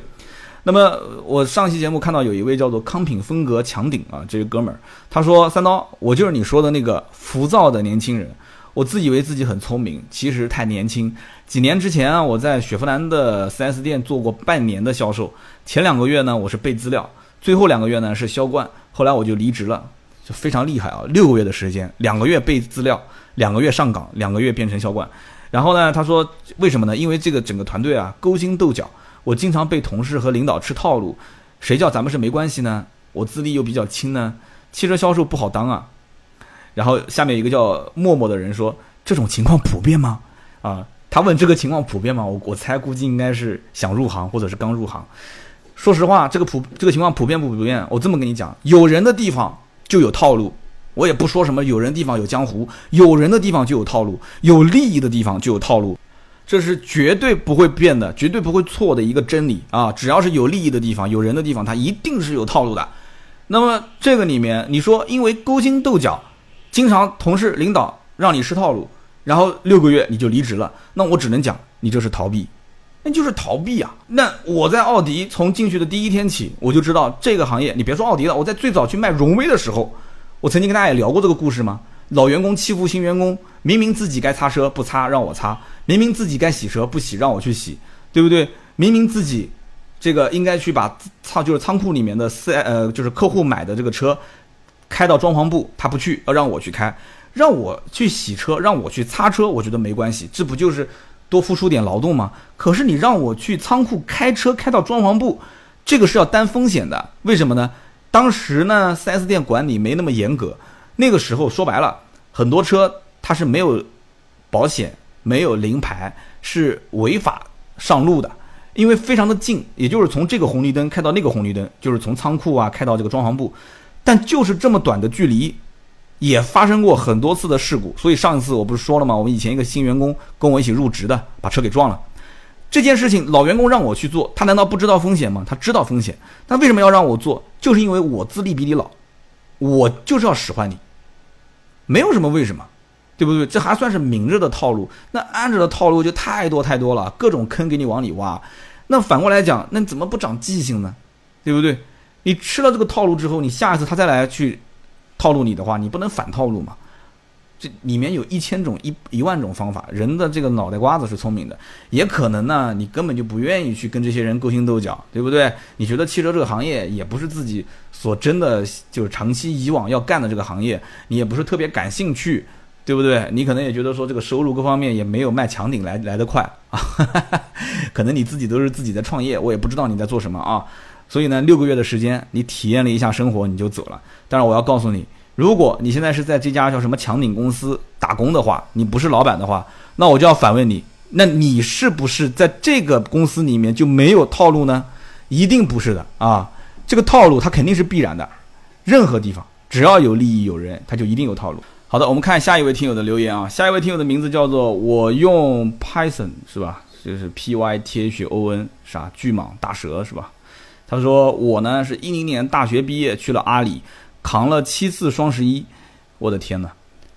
[SPEAKER 1] 那么我上期节目看到有一位叫做康品风格强顶啊，这个哥们儿，他说三刀，我就是你说的那个浮躁的年轻人。我自以为自己很聪明，其实太年轻。几年之前啊，我在雪佛兰的 4S 店做过半年的销售。前两个月呢，我是备资料；最后两个月呢是销冠。后来我就离职了，就非常厉害啊！六个月的时间，两个月备资料，两个月上岗，两个月变成销冠。然后呢，他说为什么呢？因为这个整个团队啊勾心斗角，我经常被同事和领导吃套路。谁叫咱们是没关系呢？我资历又比较轻呢，汽车销售不好当啊。然后下面一个叫默默的人说：“这种情况普遍吗？”啊，他问这个情况普遍吗？我我猜估计应该是想入行或者是刚入行。说实话，这个普这个情况普遍不普遍？我这么跟你讲，有人的地方就有套路。我也不说什么有人地方有江湖，有人的地方就有套路，有利益的地方就有套路，这是绝对不会变的，绝对不会错的一个真理啊！只要是有利益的地方，有人的地方，它一定是有套路的。那么这个里面，你说因为勾心斗角。经常同事领导让你试套路，然后六个月你就离职了，那我只能讲你这是逃避，那就是逃避啊。那我在奥迪从进去的第一天起，我就知道这个行业，你别说奥迪了，我在最早去卖荣威的时候，我曾经跟大家也聊过这个故事吗？老员工欺负新员工，明明自己该擦车不擦让我擦，明明自己该洗车不洗让我去洗，对不对？明明自己这个应该去把仓就是仓库里面的四呃就是客户买的这个车。开到装潢部，他不去，要让我去开，让我去洗车，让我去擦车，我觉得没关系，这不就是多付出点劳动吗？可是你让我去仓库开车开到装潢部，这个是要担风险的。为什么呢？当时呢，4S 店管理没那么严格，那个时候说白了，很多车它是没有保险、没有临牌，是违法上路的，因为非常的近，也就是从这个红绿灯开到那个红绿灯，就是从仓库啊开到这个装潢部。但就是这么短的距离，也发生过很多次的事故。所以上一次我不是说了吗？我们以前一个新员工跟我一起入职的，把车给撞了。这件事情老员工让我去做，他难道不知道风险吗？他知道风险，但为什么要让我做？就是因为我资历比你老，我就是要使唤你，没有什么为什么，对不对？这还算是明着的套路。那暗着的套路就太多太多了，各种坑给你往里挖。那反过来讲，那你怎么不长记性呢？对不对？你吃了这个套路之后，你下一次他再来去套路你的话，你不能反套路嘛？这里面有一千种、一一万种方法。人的这个脑袋瓜子是聪明的，也可能呢，你根本就不愿意去跟这些人勾心斗角，对不对？你觉得汽车这个行业也不是自己所真的就是长期以往要干的这个行业，你也不是特别感兴趣，对不对？你可能也觉得说这个收入各方面也没有卖墙顶来来得快啊，[laughs] 可能你自己都是自己在创业，我也不知道你在做什么啊。所以呢，六个月的时间，你体验了一下生活，你就走了。但是我要告诉你，如果你现在是在这家叫什么强顶公司打工的话，你不是老板的话，那我就要反问你：那你是不是在这个公司里面就没有套路呢？一定不是的啊！这个套路它肯定是必然的。任何地方只要有利益有人，它就一定有套路。好的，我们看下一位听友的留言啊。下一位听友的名字叫做我用 Python 是吧？就是 P Y T H O N 啥巨蟒大蛇是吧？他说：“我呢是一零年大学毕业去了阿里，扛了七次双十一，我的天呐。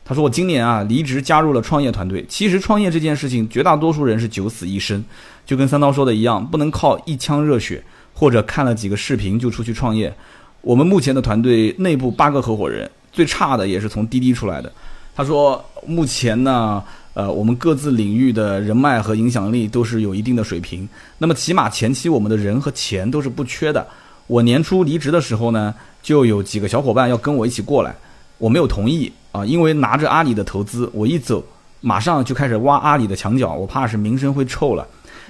[SPEAKER 1] 他说：“我今年啊离职加入了创业团队。其实创业这件事情，绝大多数人是九死一生，就跟三刀说的一样，不能靠一腔热血或者看了几个视频就出去创业。我们目前的团队内部八个合伙人，最差的也是从滴滴出来的。他说目前呢。”呃，我们各自领域的人脉和影响力都是有一定的水平。那么起码前期我们的人和钱都是不缺的。我年初离职的时候呢，就有几个小伙伴要跟我一起过来，我没有同意啊，因为拿着阿里的投资，我一走马上就开始挖阿里的墙角，我怕是名声会臭了。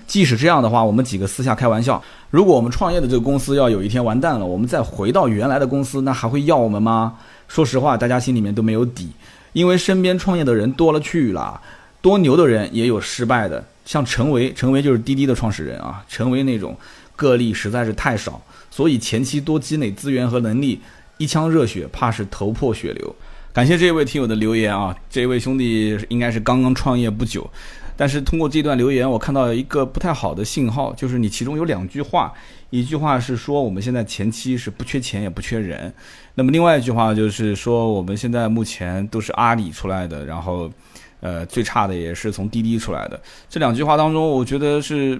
[SPEAKER 1] 即使这样的话，我们几个私下开玩笑，如果我们创业的这个公司要有一天完蛋了，我们再回到原来的公司，那还会要我们吗？说实话，大家心里面都没有底，因为身边创业的人多了去了，多牛的人也有失败的，像陈维，陈维就是滴滴的创始人啊，陈维那种个例实在是太少，所以前期多积累资源和能力，一腔热血怕是头破血流。感谢这位听友的留言啊，这位兄弟应该是刚刚创业不久，但是通过这段留言，我看到一个不太好的信号，就是你其中有两句话，一句话是说我们现在前期是不缺钱也不缺人，那么另外一句话就是说我们现在目前都是阿里出来的，然后，呃，最差的也是从滴滴出来的。这两句话当中，我觉得是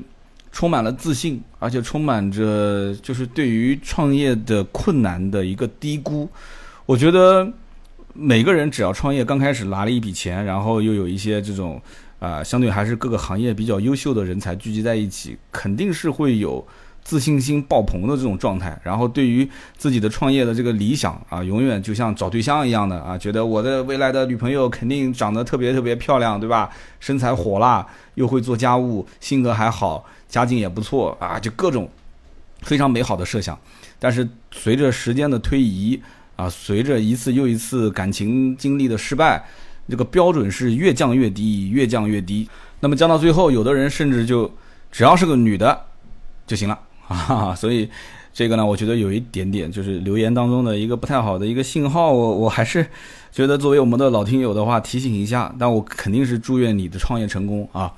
[SPEAKER 1] 充满了自信，而且充满着就是对于创业的困难的一个低估，我觉得。每个人只要创业刚开始拿了一笔钱，然后又有一些这种啊，相对还是各个行业比较优秀的人才聚集在一起，肯定是会有自信心爆棚的这种状态。然后对于自己的创业的这个理想啊，永远就像找对象一样的啊，觉得我的未来的女朋友肯定长得特别特别漂亮，对吧？身材火辣，又会做家务，性格还好，家境也不错啊，就各种非常美好的设想。但是随着时间的推移，啊，随着一次又一次感情经历的失败，这个标准是越降越低，越降越低。那么降到最后，有的人甚至就只要是个女的就行了 [laughs] 啊。所以这个呢，我觉得有一点点就是留言当中的一个不太好的一个信号。我我还是觉得作为我们的老听友的话，提醒一下。但我肯定是祝愿你的创业成功啊。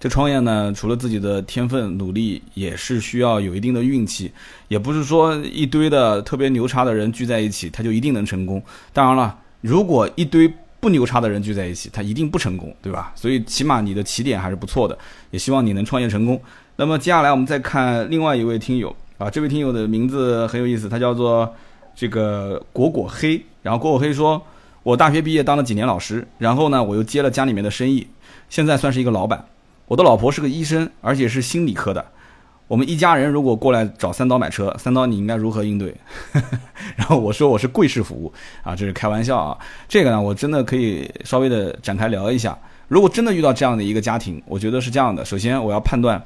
[SPEAKER 1] 这创业呢，除了自己的天分努力，也是需要有一定的运气。也不是说一堆的特别牛叉的人聚在一起，他就一定能成功。当然了，如果一堆不牛叉的人聚在一起，他一定不成功，对吧？所以起码你的起点还是不错的。也希望你能创业成功。那么接下来我们再看另外一位听友啊，这位听友的名字很有意思，他叫做这个果果黑。然后果果黑说：“我大学毕业当了几年老师，然后呢，我又接了家里面的生意，现在算是一个老板。”我的老婆是个医生，而且是心理科的。我们一家人如果过来找三刀买车，三刀你应该如何应对？[laughs] 然后我说我是贵式服务啊，这是开玩笑啊。这个呢，我真的可以稍微的展开聊一下。如果真的遇到这样的一个家庭，我觉得是这样的。首先我要判断。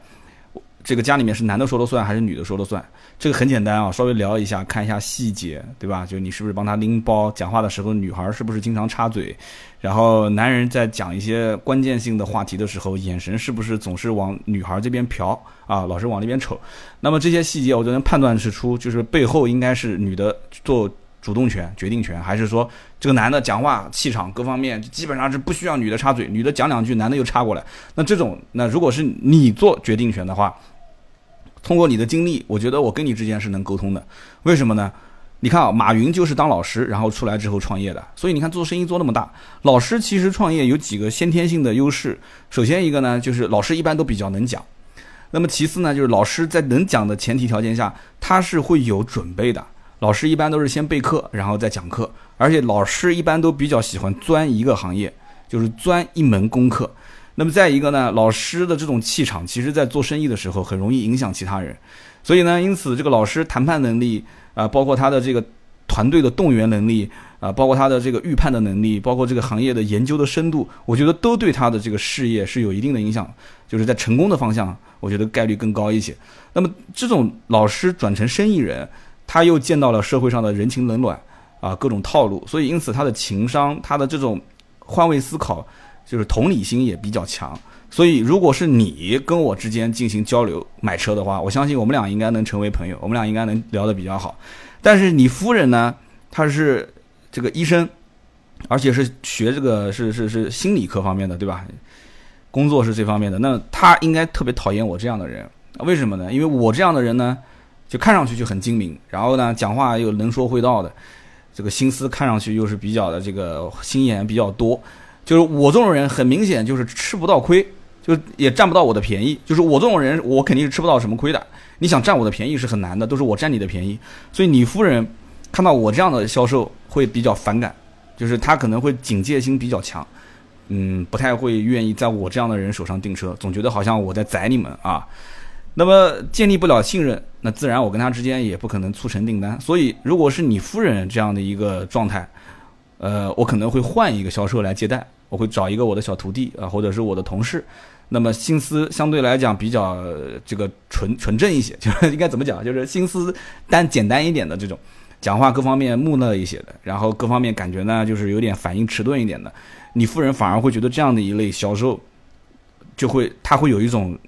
[SPEAKER 1] 这个家里面是男的说了算还是女的说了算？这个很简单啊，稍微聊一下，看一下细节，对吧？就你是不是帮他拎包？讲话的时候，女孩是不是经常插嘴？然后男人在讲一些关键性的话题的时候，眼神是不是总是往女孩这边瞟啊？老是往那边瞅？那么这些细节，我就能判断是出，就是背后应该是女的做主动权、决定权，还是说这个男的讲话气场各方面基本上是不需要女的插嘴，女的讲两句，男的又插过来。那这种，那如果是你做决定权的话，通过你的经历，我觉得我跟你之间是能沟通的。为什么呢？你看啊，马云就是当老师，然后出来之后创业的。所以你看做生意做那么大，老师其实创业有几个先天性的优势。首先一个呢，就是老师一般都比较能讲。那么其次呢，就是老师在能讲的前提条件下，他是会有准备的。老师一般都是先备课，然后再讲课。而且老师一般都比较喜欢钻一个行业，就是钻一门功课。那么再一个呢，老师的这种气场，其实在做生意的时候很容易影响其他人，所以呢，因此这个老师谈判能力啊，包括他的这个团队的动员能力啊，包括他的这个预判的能力，包括这个行业的研究的深度，我觉得都对他的这个事业是有一定的影响，就是在成功的方向，我觉得概率更高一些。那么这种老师转成生意人，他又见到了社会上的人情冷暖啊，各种套路，所以因此他的情商，他的这种换位思考。就是同理心也比较强，所以如果是你跟我之间进行交流买车的话，我相信我们俩应该能成为朋友，我们俩应该能聊得比较好。但是你夫人呢，她是这个医生，而且是学这个是是是心理科方面的，对吧？工作是这方面的，那她应该特别讨厌我这样的人，为什么呢？因为我这样的人呢，就看上去就很精明，然后呢，讲话又能说会道的，这个心思看上去又是比较的这个心眼比较多。就是我这种人，很明显就是吃不到亏，就也占不到我的便宜。就是我这种人，我肯定是吃不到什么亏的。你想占我的便宜是很难的，都是我占你的便宜。所以你夫人看到我这样的销售会比较反感，就是她可能会警戒心比较强，嗯，不太会愿意在我这样的人手上订车，总觉得好像我在宰你们啊。那么建立不了信任，那自然我跟他之间也不可能促成订单。所以如果是你夫人这样的一个状态，呃，我可能会换一个销售来接待。我会找一个我的小徒弟啊，或者是我的同事，那么心思相对来讲比较这个纯纯正一些，[laughs] 就是应该怎么讲，就是心思单简单一点的这种，讲话各方面木讷一些的，然后各方面感觉呢就是有点反应迟钝一点的，你夫人反而会觉得这样的一类销售，就会他会有一种，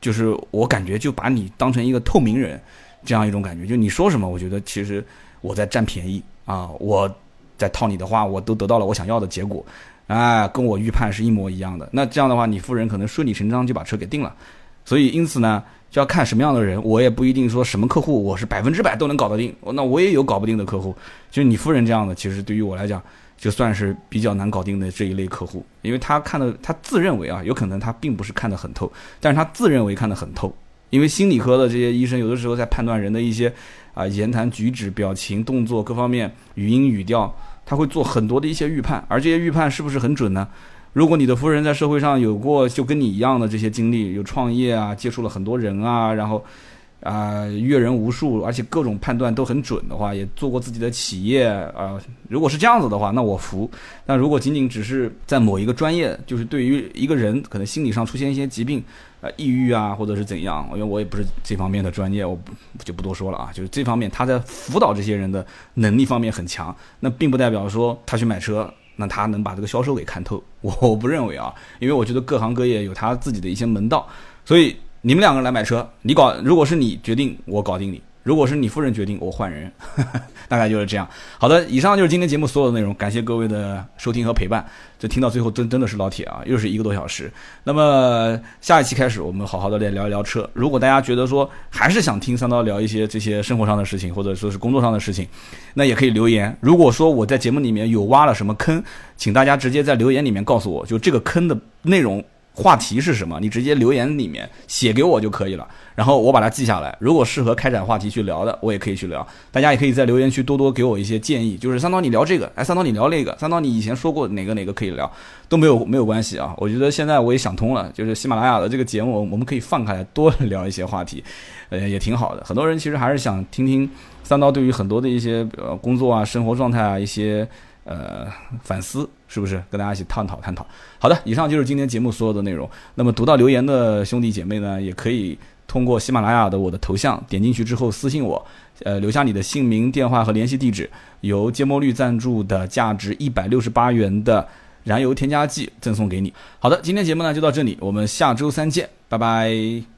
[SPEAKER 1] 就是我感觉就把你当成一个透明人，这样一种感觉，就你说什么，我觉得其实我在占便宜啊，我在套你的话，我都得到了我想要的结果。啊，跟我预判是一模一样的。那这样的话，你夫人可能顺理成章就把车给定了。所以，因此呢，就要看什么样的人。我也不一定说什么客户我是百分之百都能搞得定。那我也有搞不定的客户。就你夫人这样的，其实对于我来讲，就算是比较难搞定的这一类客户，因为他看的，他自认为啊，有可能他并不是看得很透，但是他自认为看得很透。因为心理科的这些医生，有的时候在判断人的一些啊言谈举止、表情、动作各方面，语音语调。他会做很多的一些预判，而这些预判是不是很准呢？如果你的夫人在社会上有过就跟你一样的这些经历，有创业啊，接触了很多人啊，然后啊阅人无数，而且各种判断都很准的话，也做过自己的企业啊，如果是这样子的话，那我服。但如果仅仅只是在某一个专业，就是对于一个人可能心理上出现一些疾病。呃，抑郁啊，或者是怎样？因为我也不是这方面的专业，我就不多说了啊。就是这方面，他在辅导这些人的能力方面很强，那并不代表说他去买车，那他能把这个销售给看透。我我不认为啊，因为我觉得各行各业有他自己的一些门道，所以你们两个人来买车，你搞，如果是你决定，我搞定你。如果是你夫人决定，我换人，[laughs] 大概就是这样。好的，以上就是今天节目所有的内容，感谢各位的收听和陪伴。这听到最后真真的是老铁啊，又是一个多小时。那么下一期开始，我们好好的来聊一聊车。如果大家觉得说还是想听三刀聊一些这些生活上的事情，或者说是工作上的事情，那也可以留言。如果说我在节目里面有挖了什么坑，请大家直接在留言里面告诉我，就这个坑的内容。话题是什么？你直接留言里面写给我就可以了，然后我把它记下来。如果适合开展话题去聊的，我也可以去聊。大家也可以在留言区多多给我一些建议，就是三刀你聊这个，哎，三刀你聊那个，三刀你以前说过哪个哪个可以聊，都没有没有关系啊。我觉得现在我也想通了，就是喜马拉雅的这个节目，我们可以放开来多聊一些话题，呃，也挺好的。很多人其实还是想听听三刀对于很多的一些呃工作啊、生活状态啊一些。呃，反思是不是跟大家一起探讨探讨？好的，以上就是今天节目所有的内容。那么读到留言的兄弟姐妹呢，也可以通过喜马拉雅的我的头像点进去之后私信我，呃，留下你的姓名、电话和联系地址，由芥末绿赞助的价值一百六十八元的燃油添加剂赠送给你。好的，今天节目呢就到这里，我们下周三见，拜拜。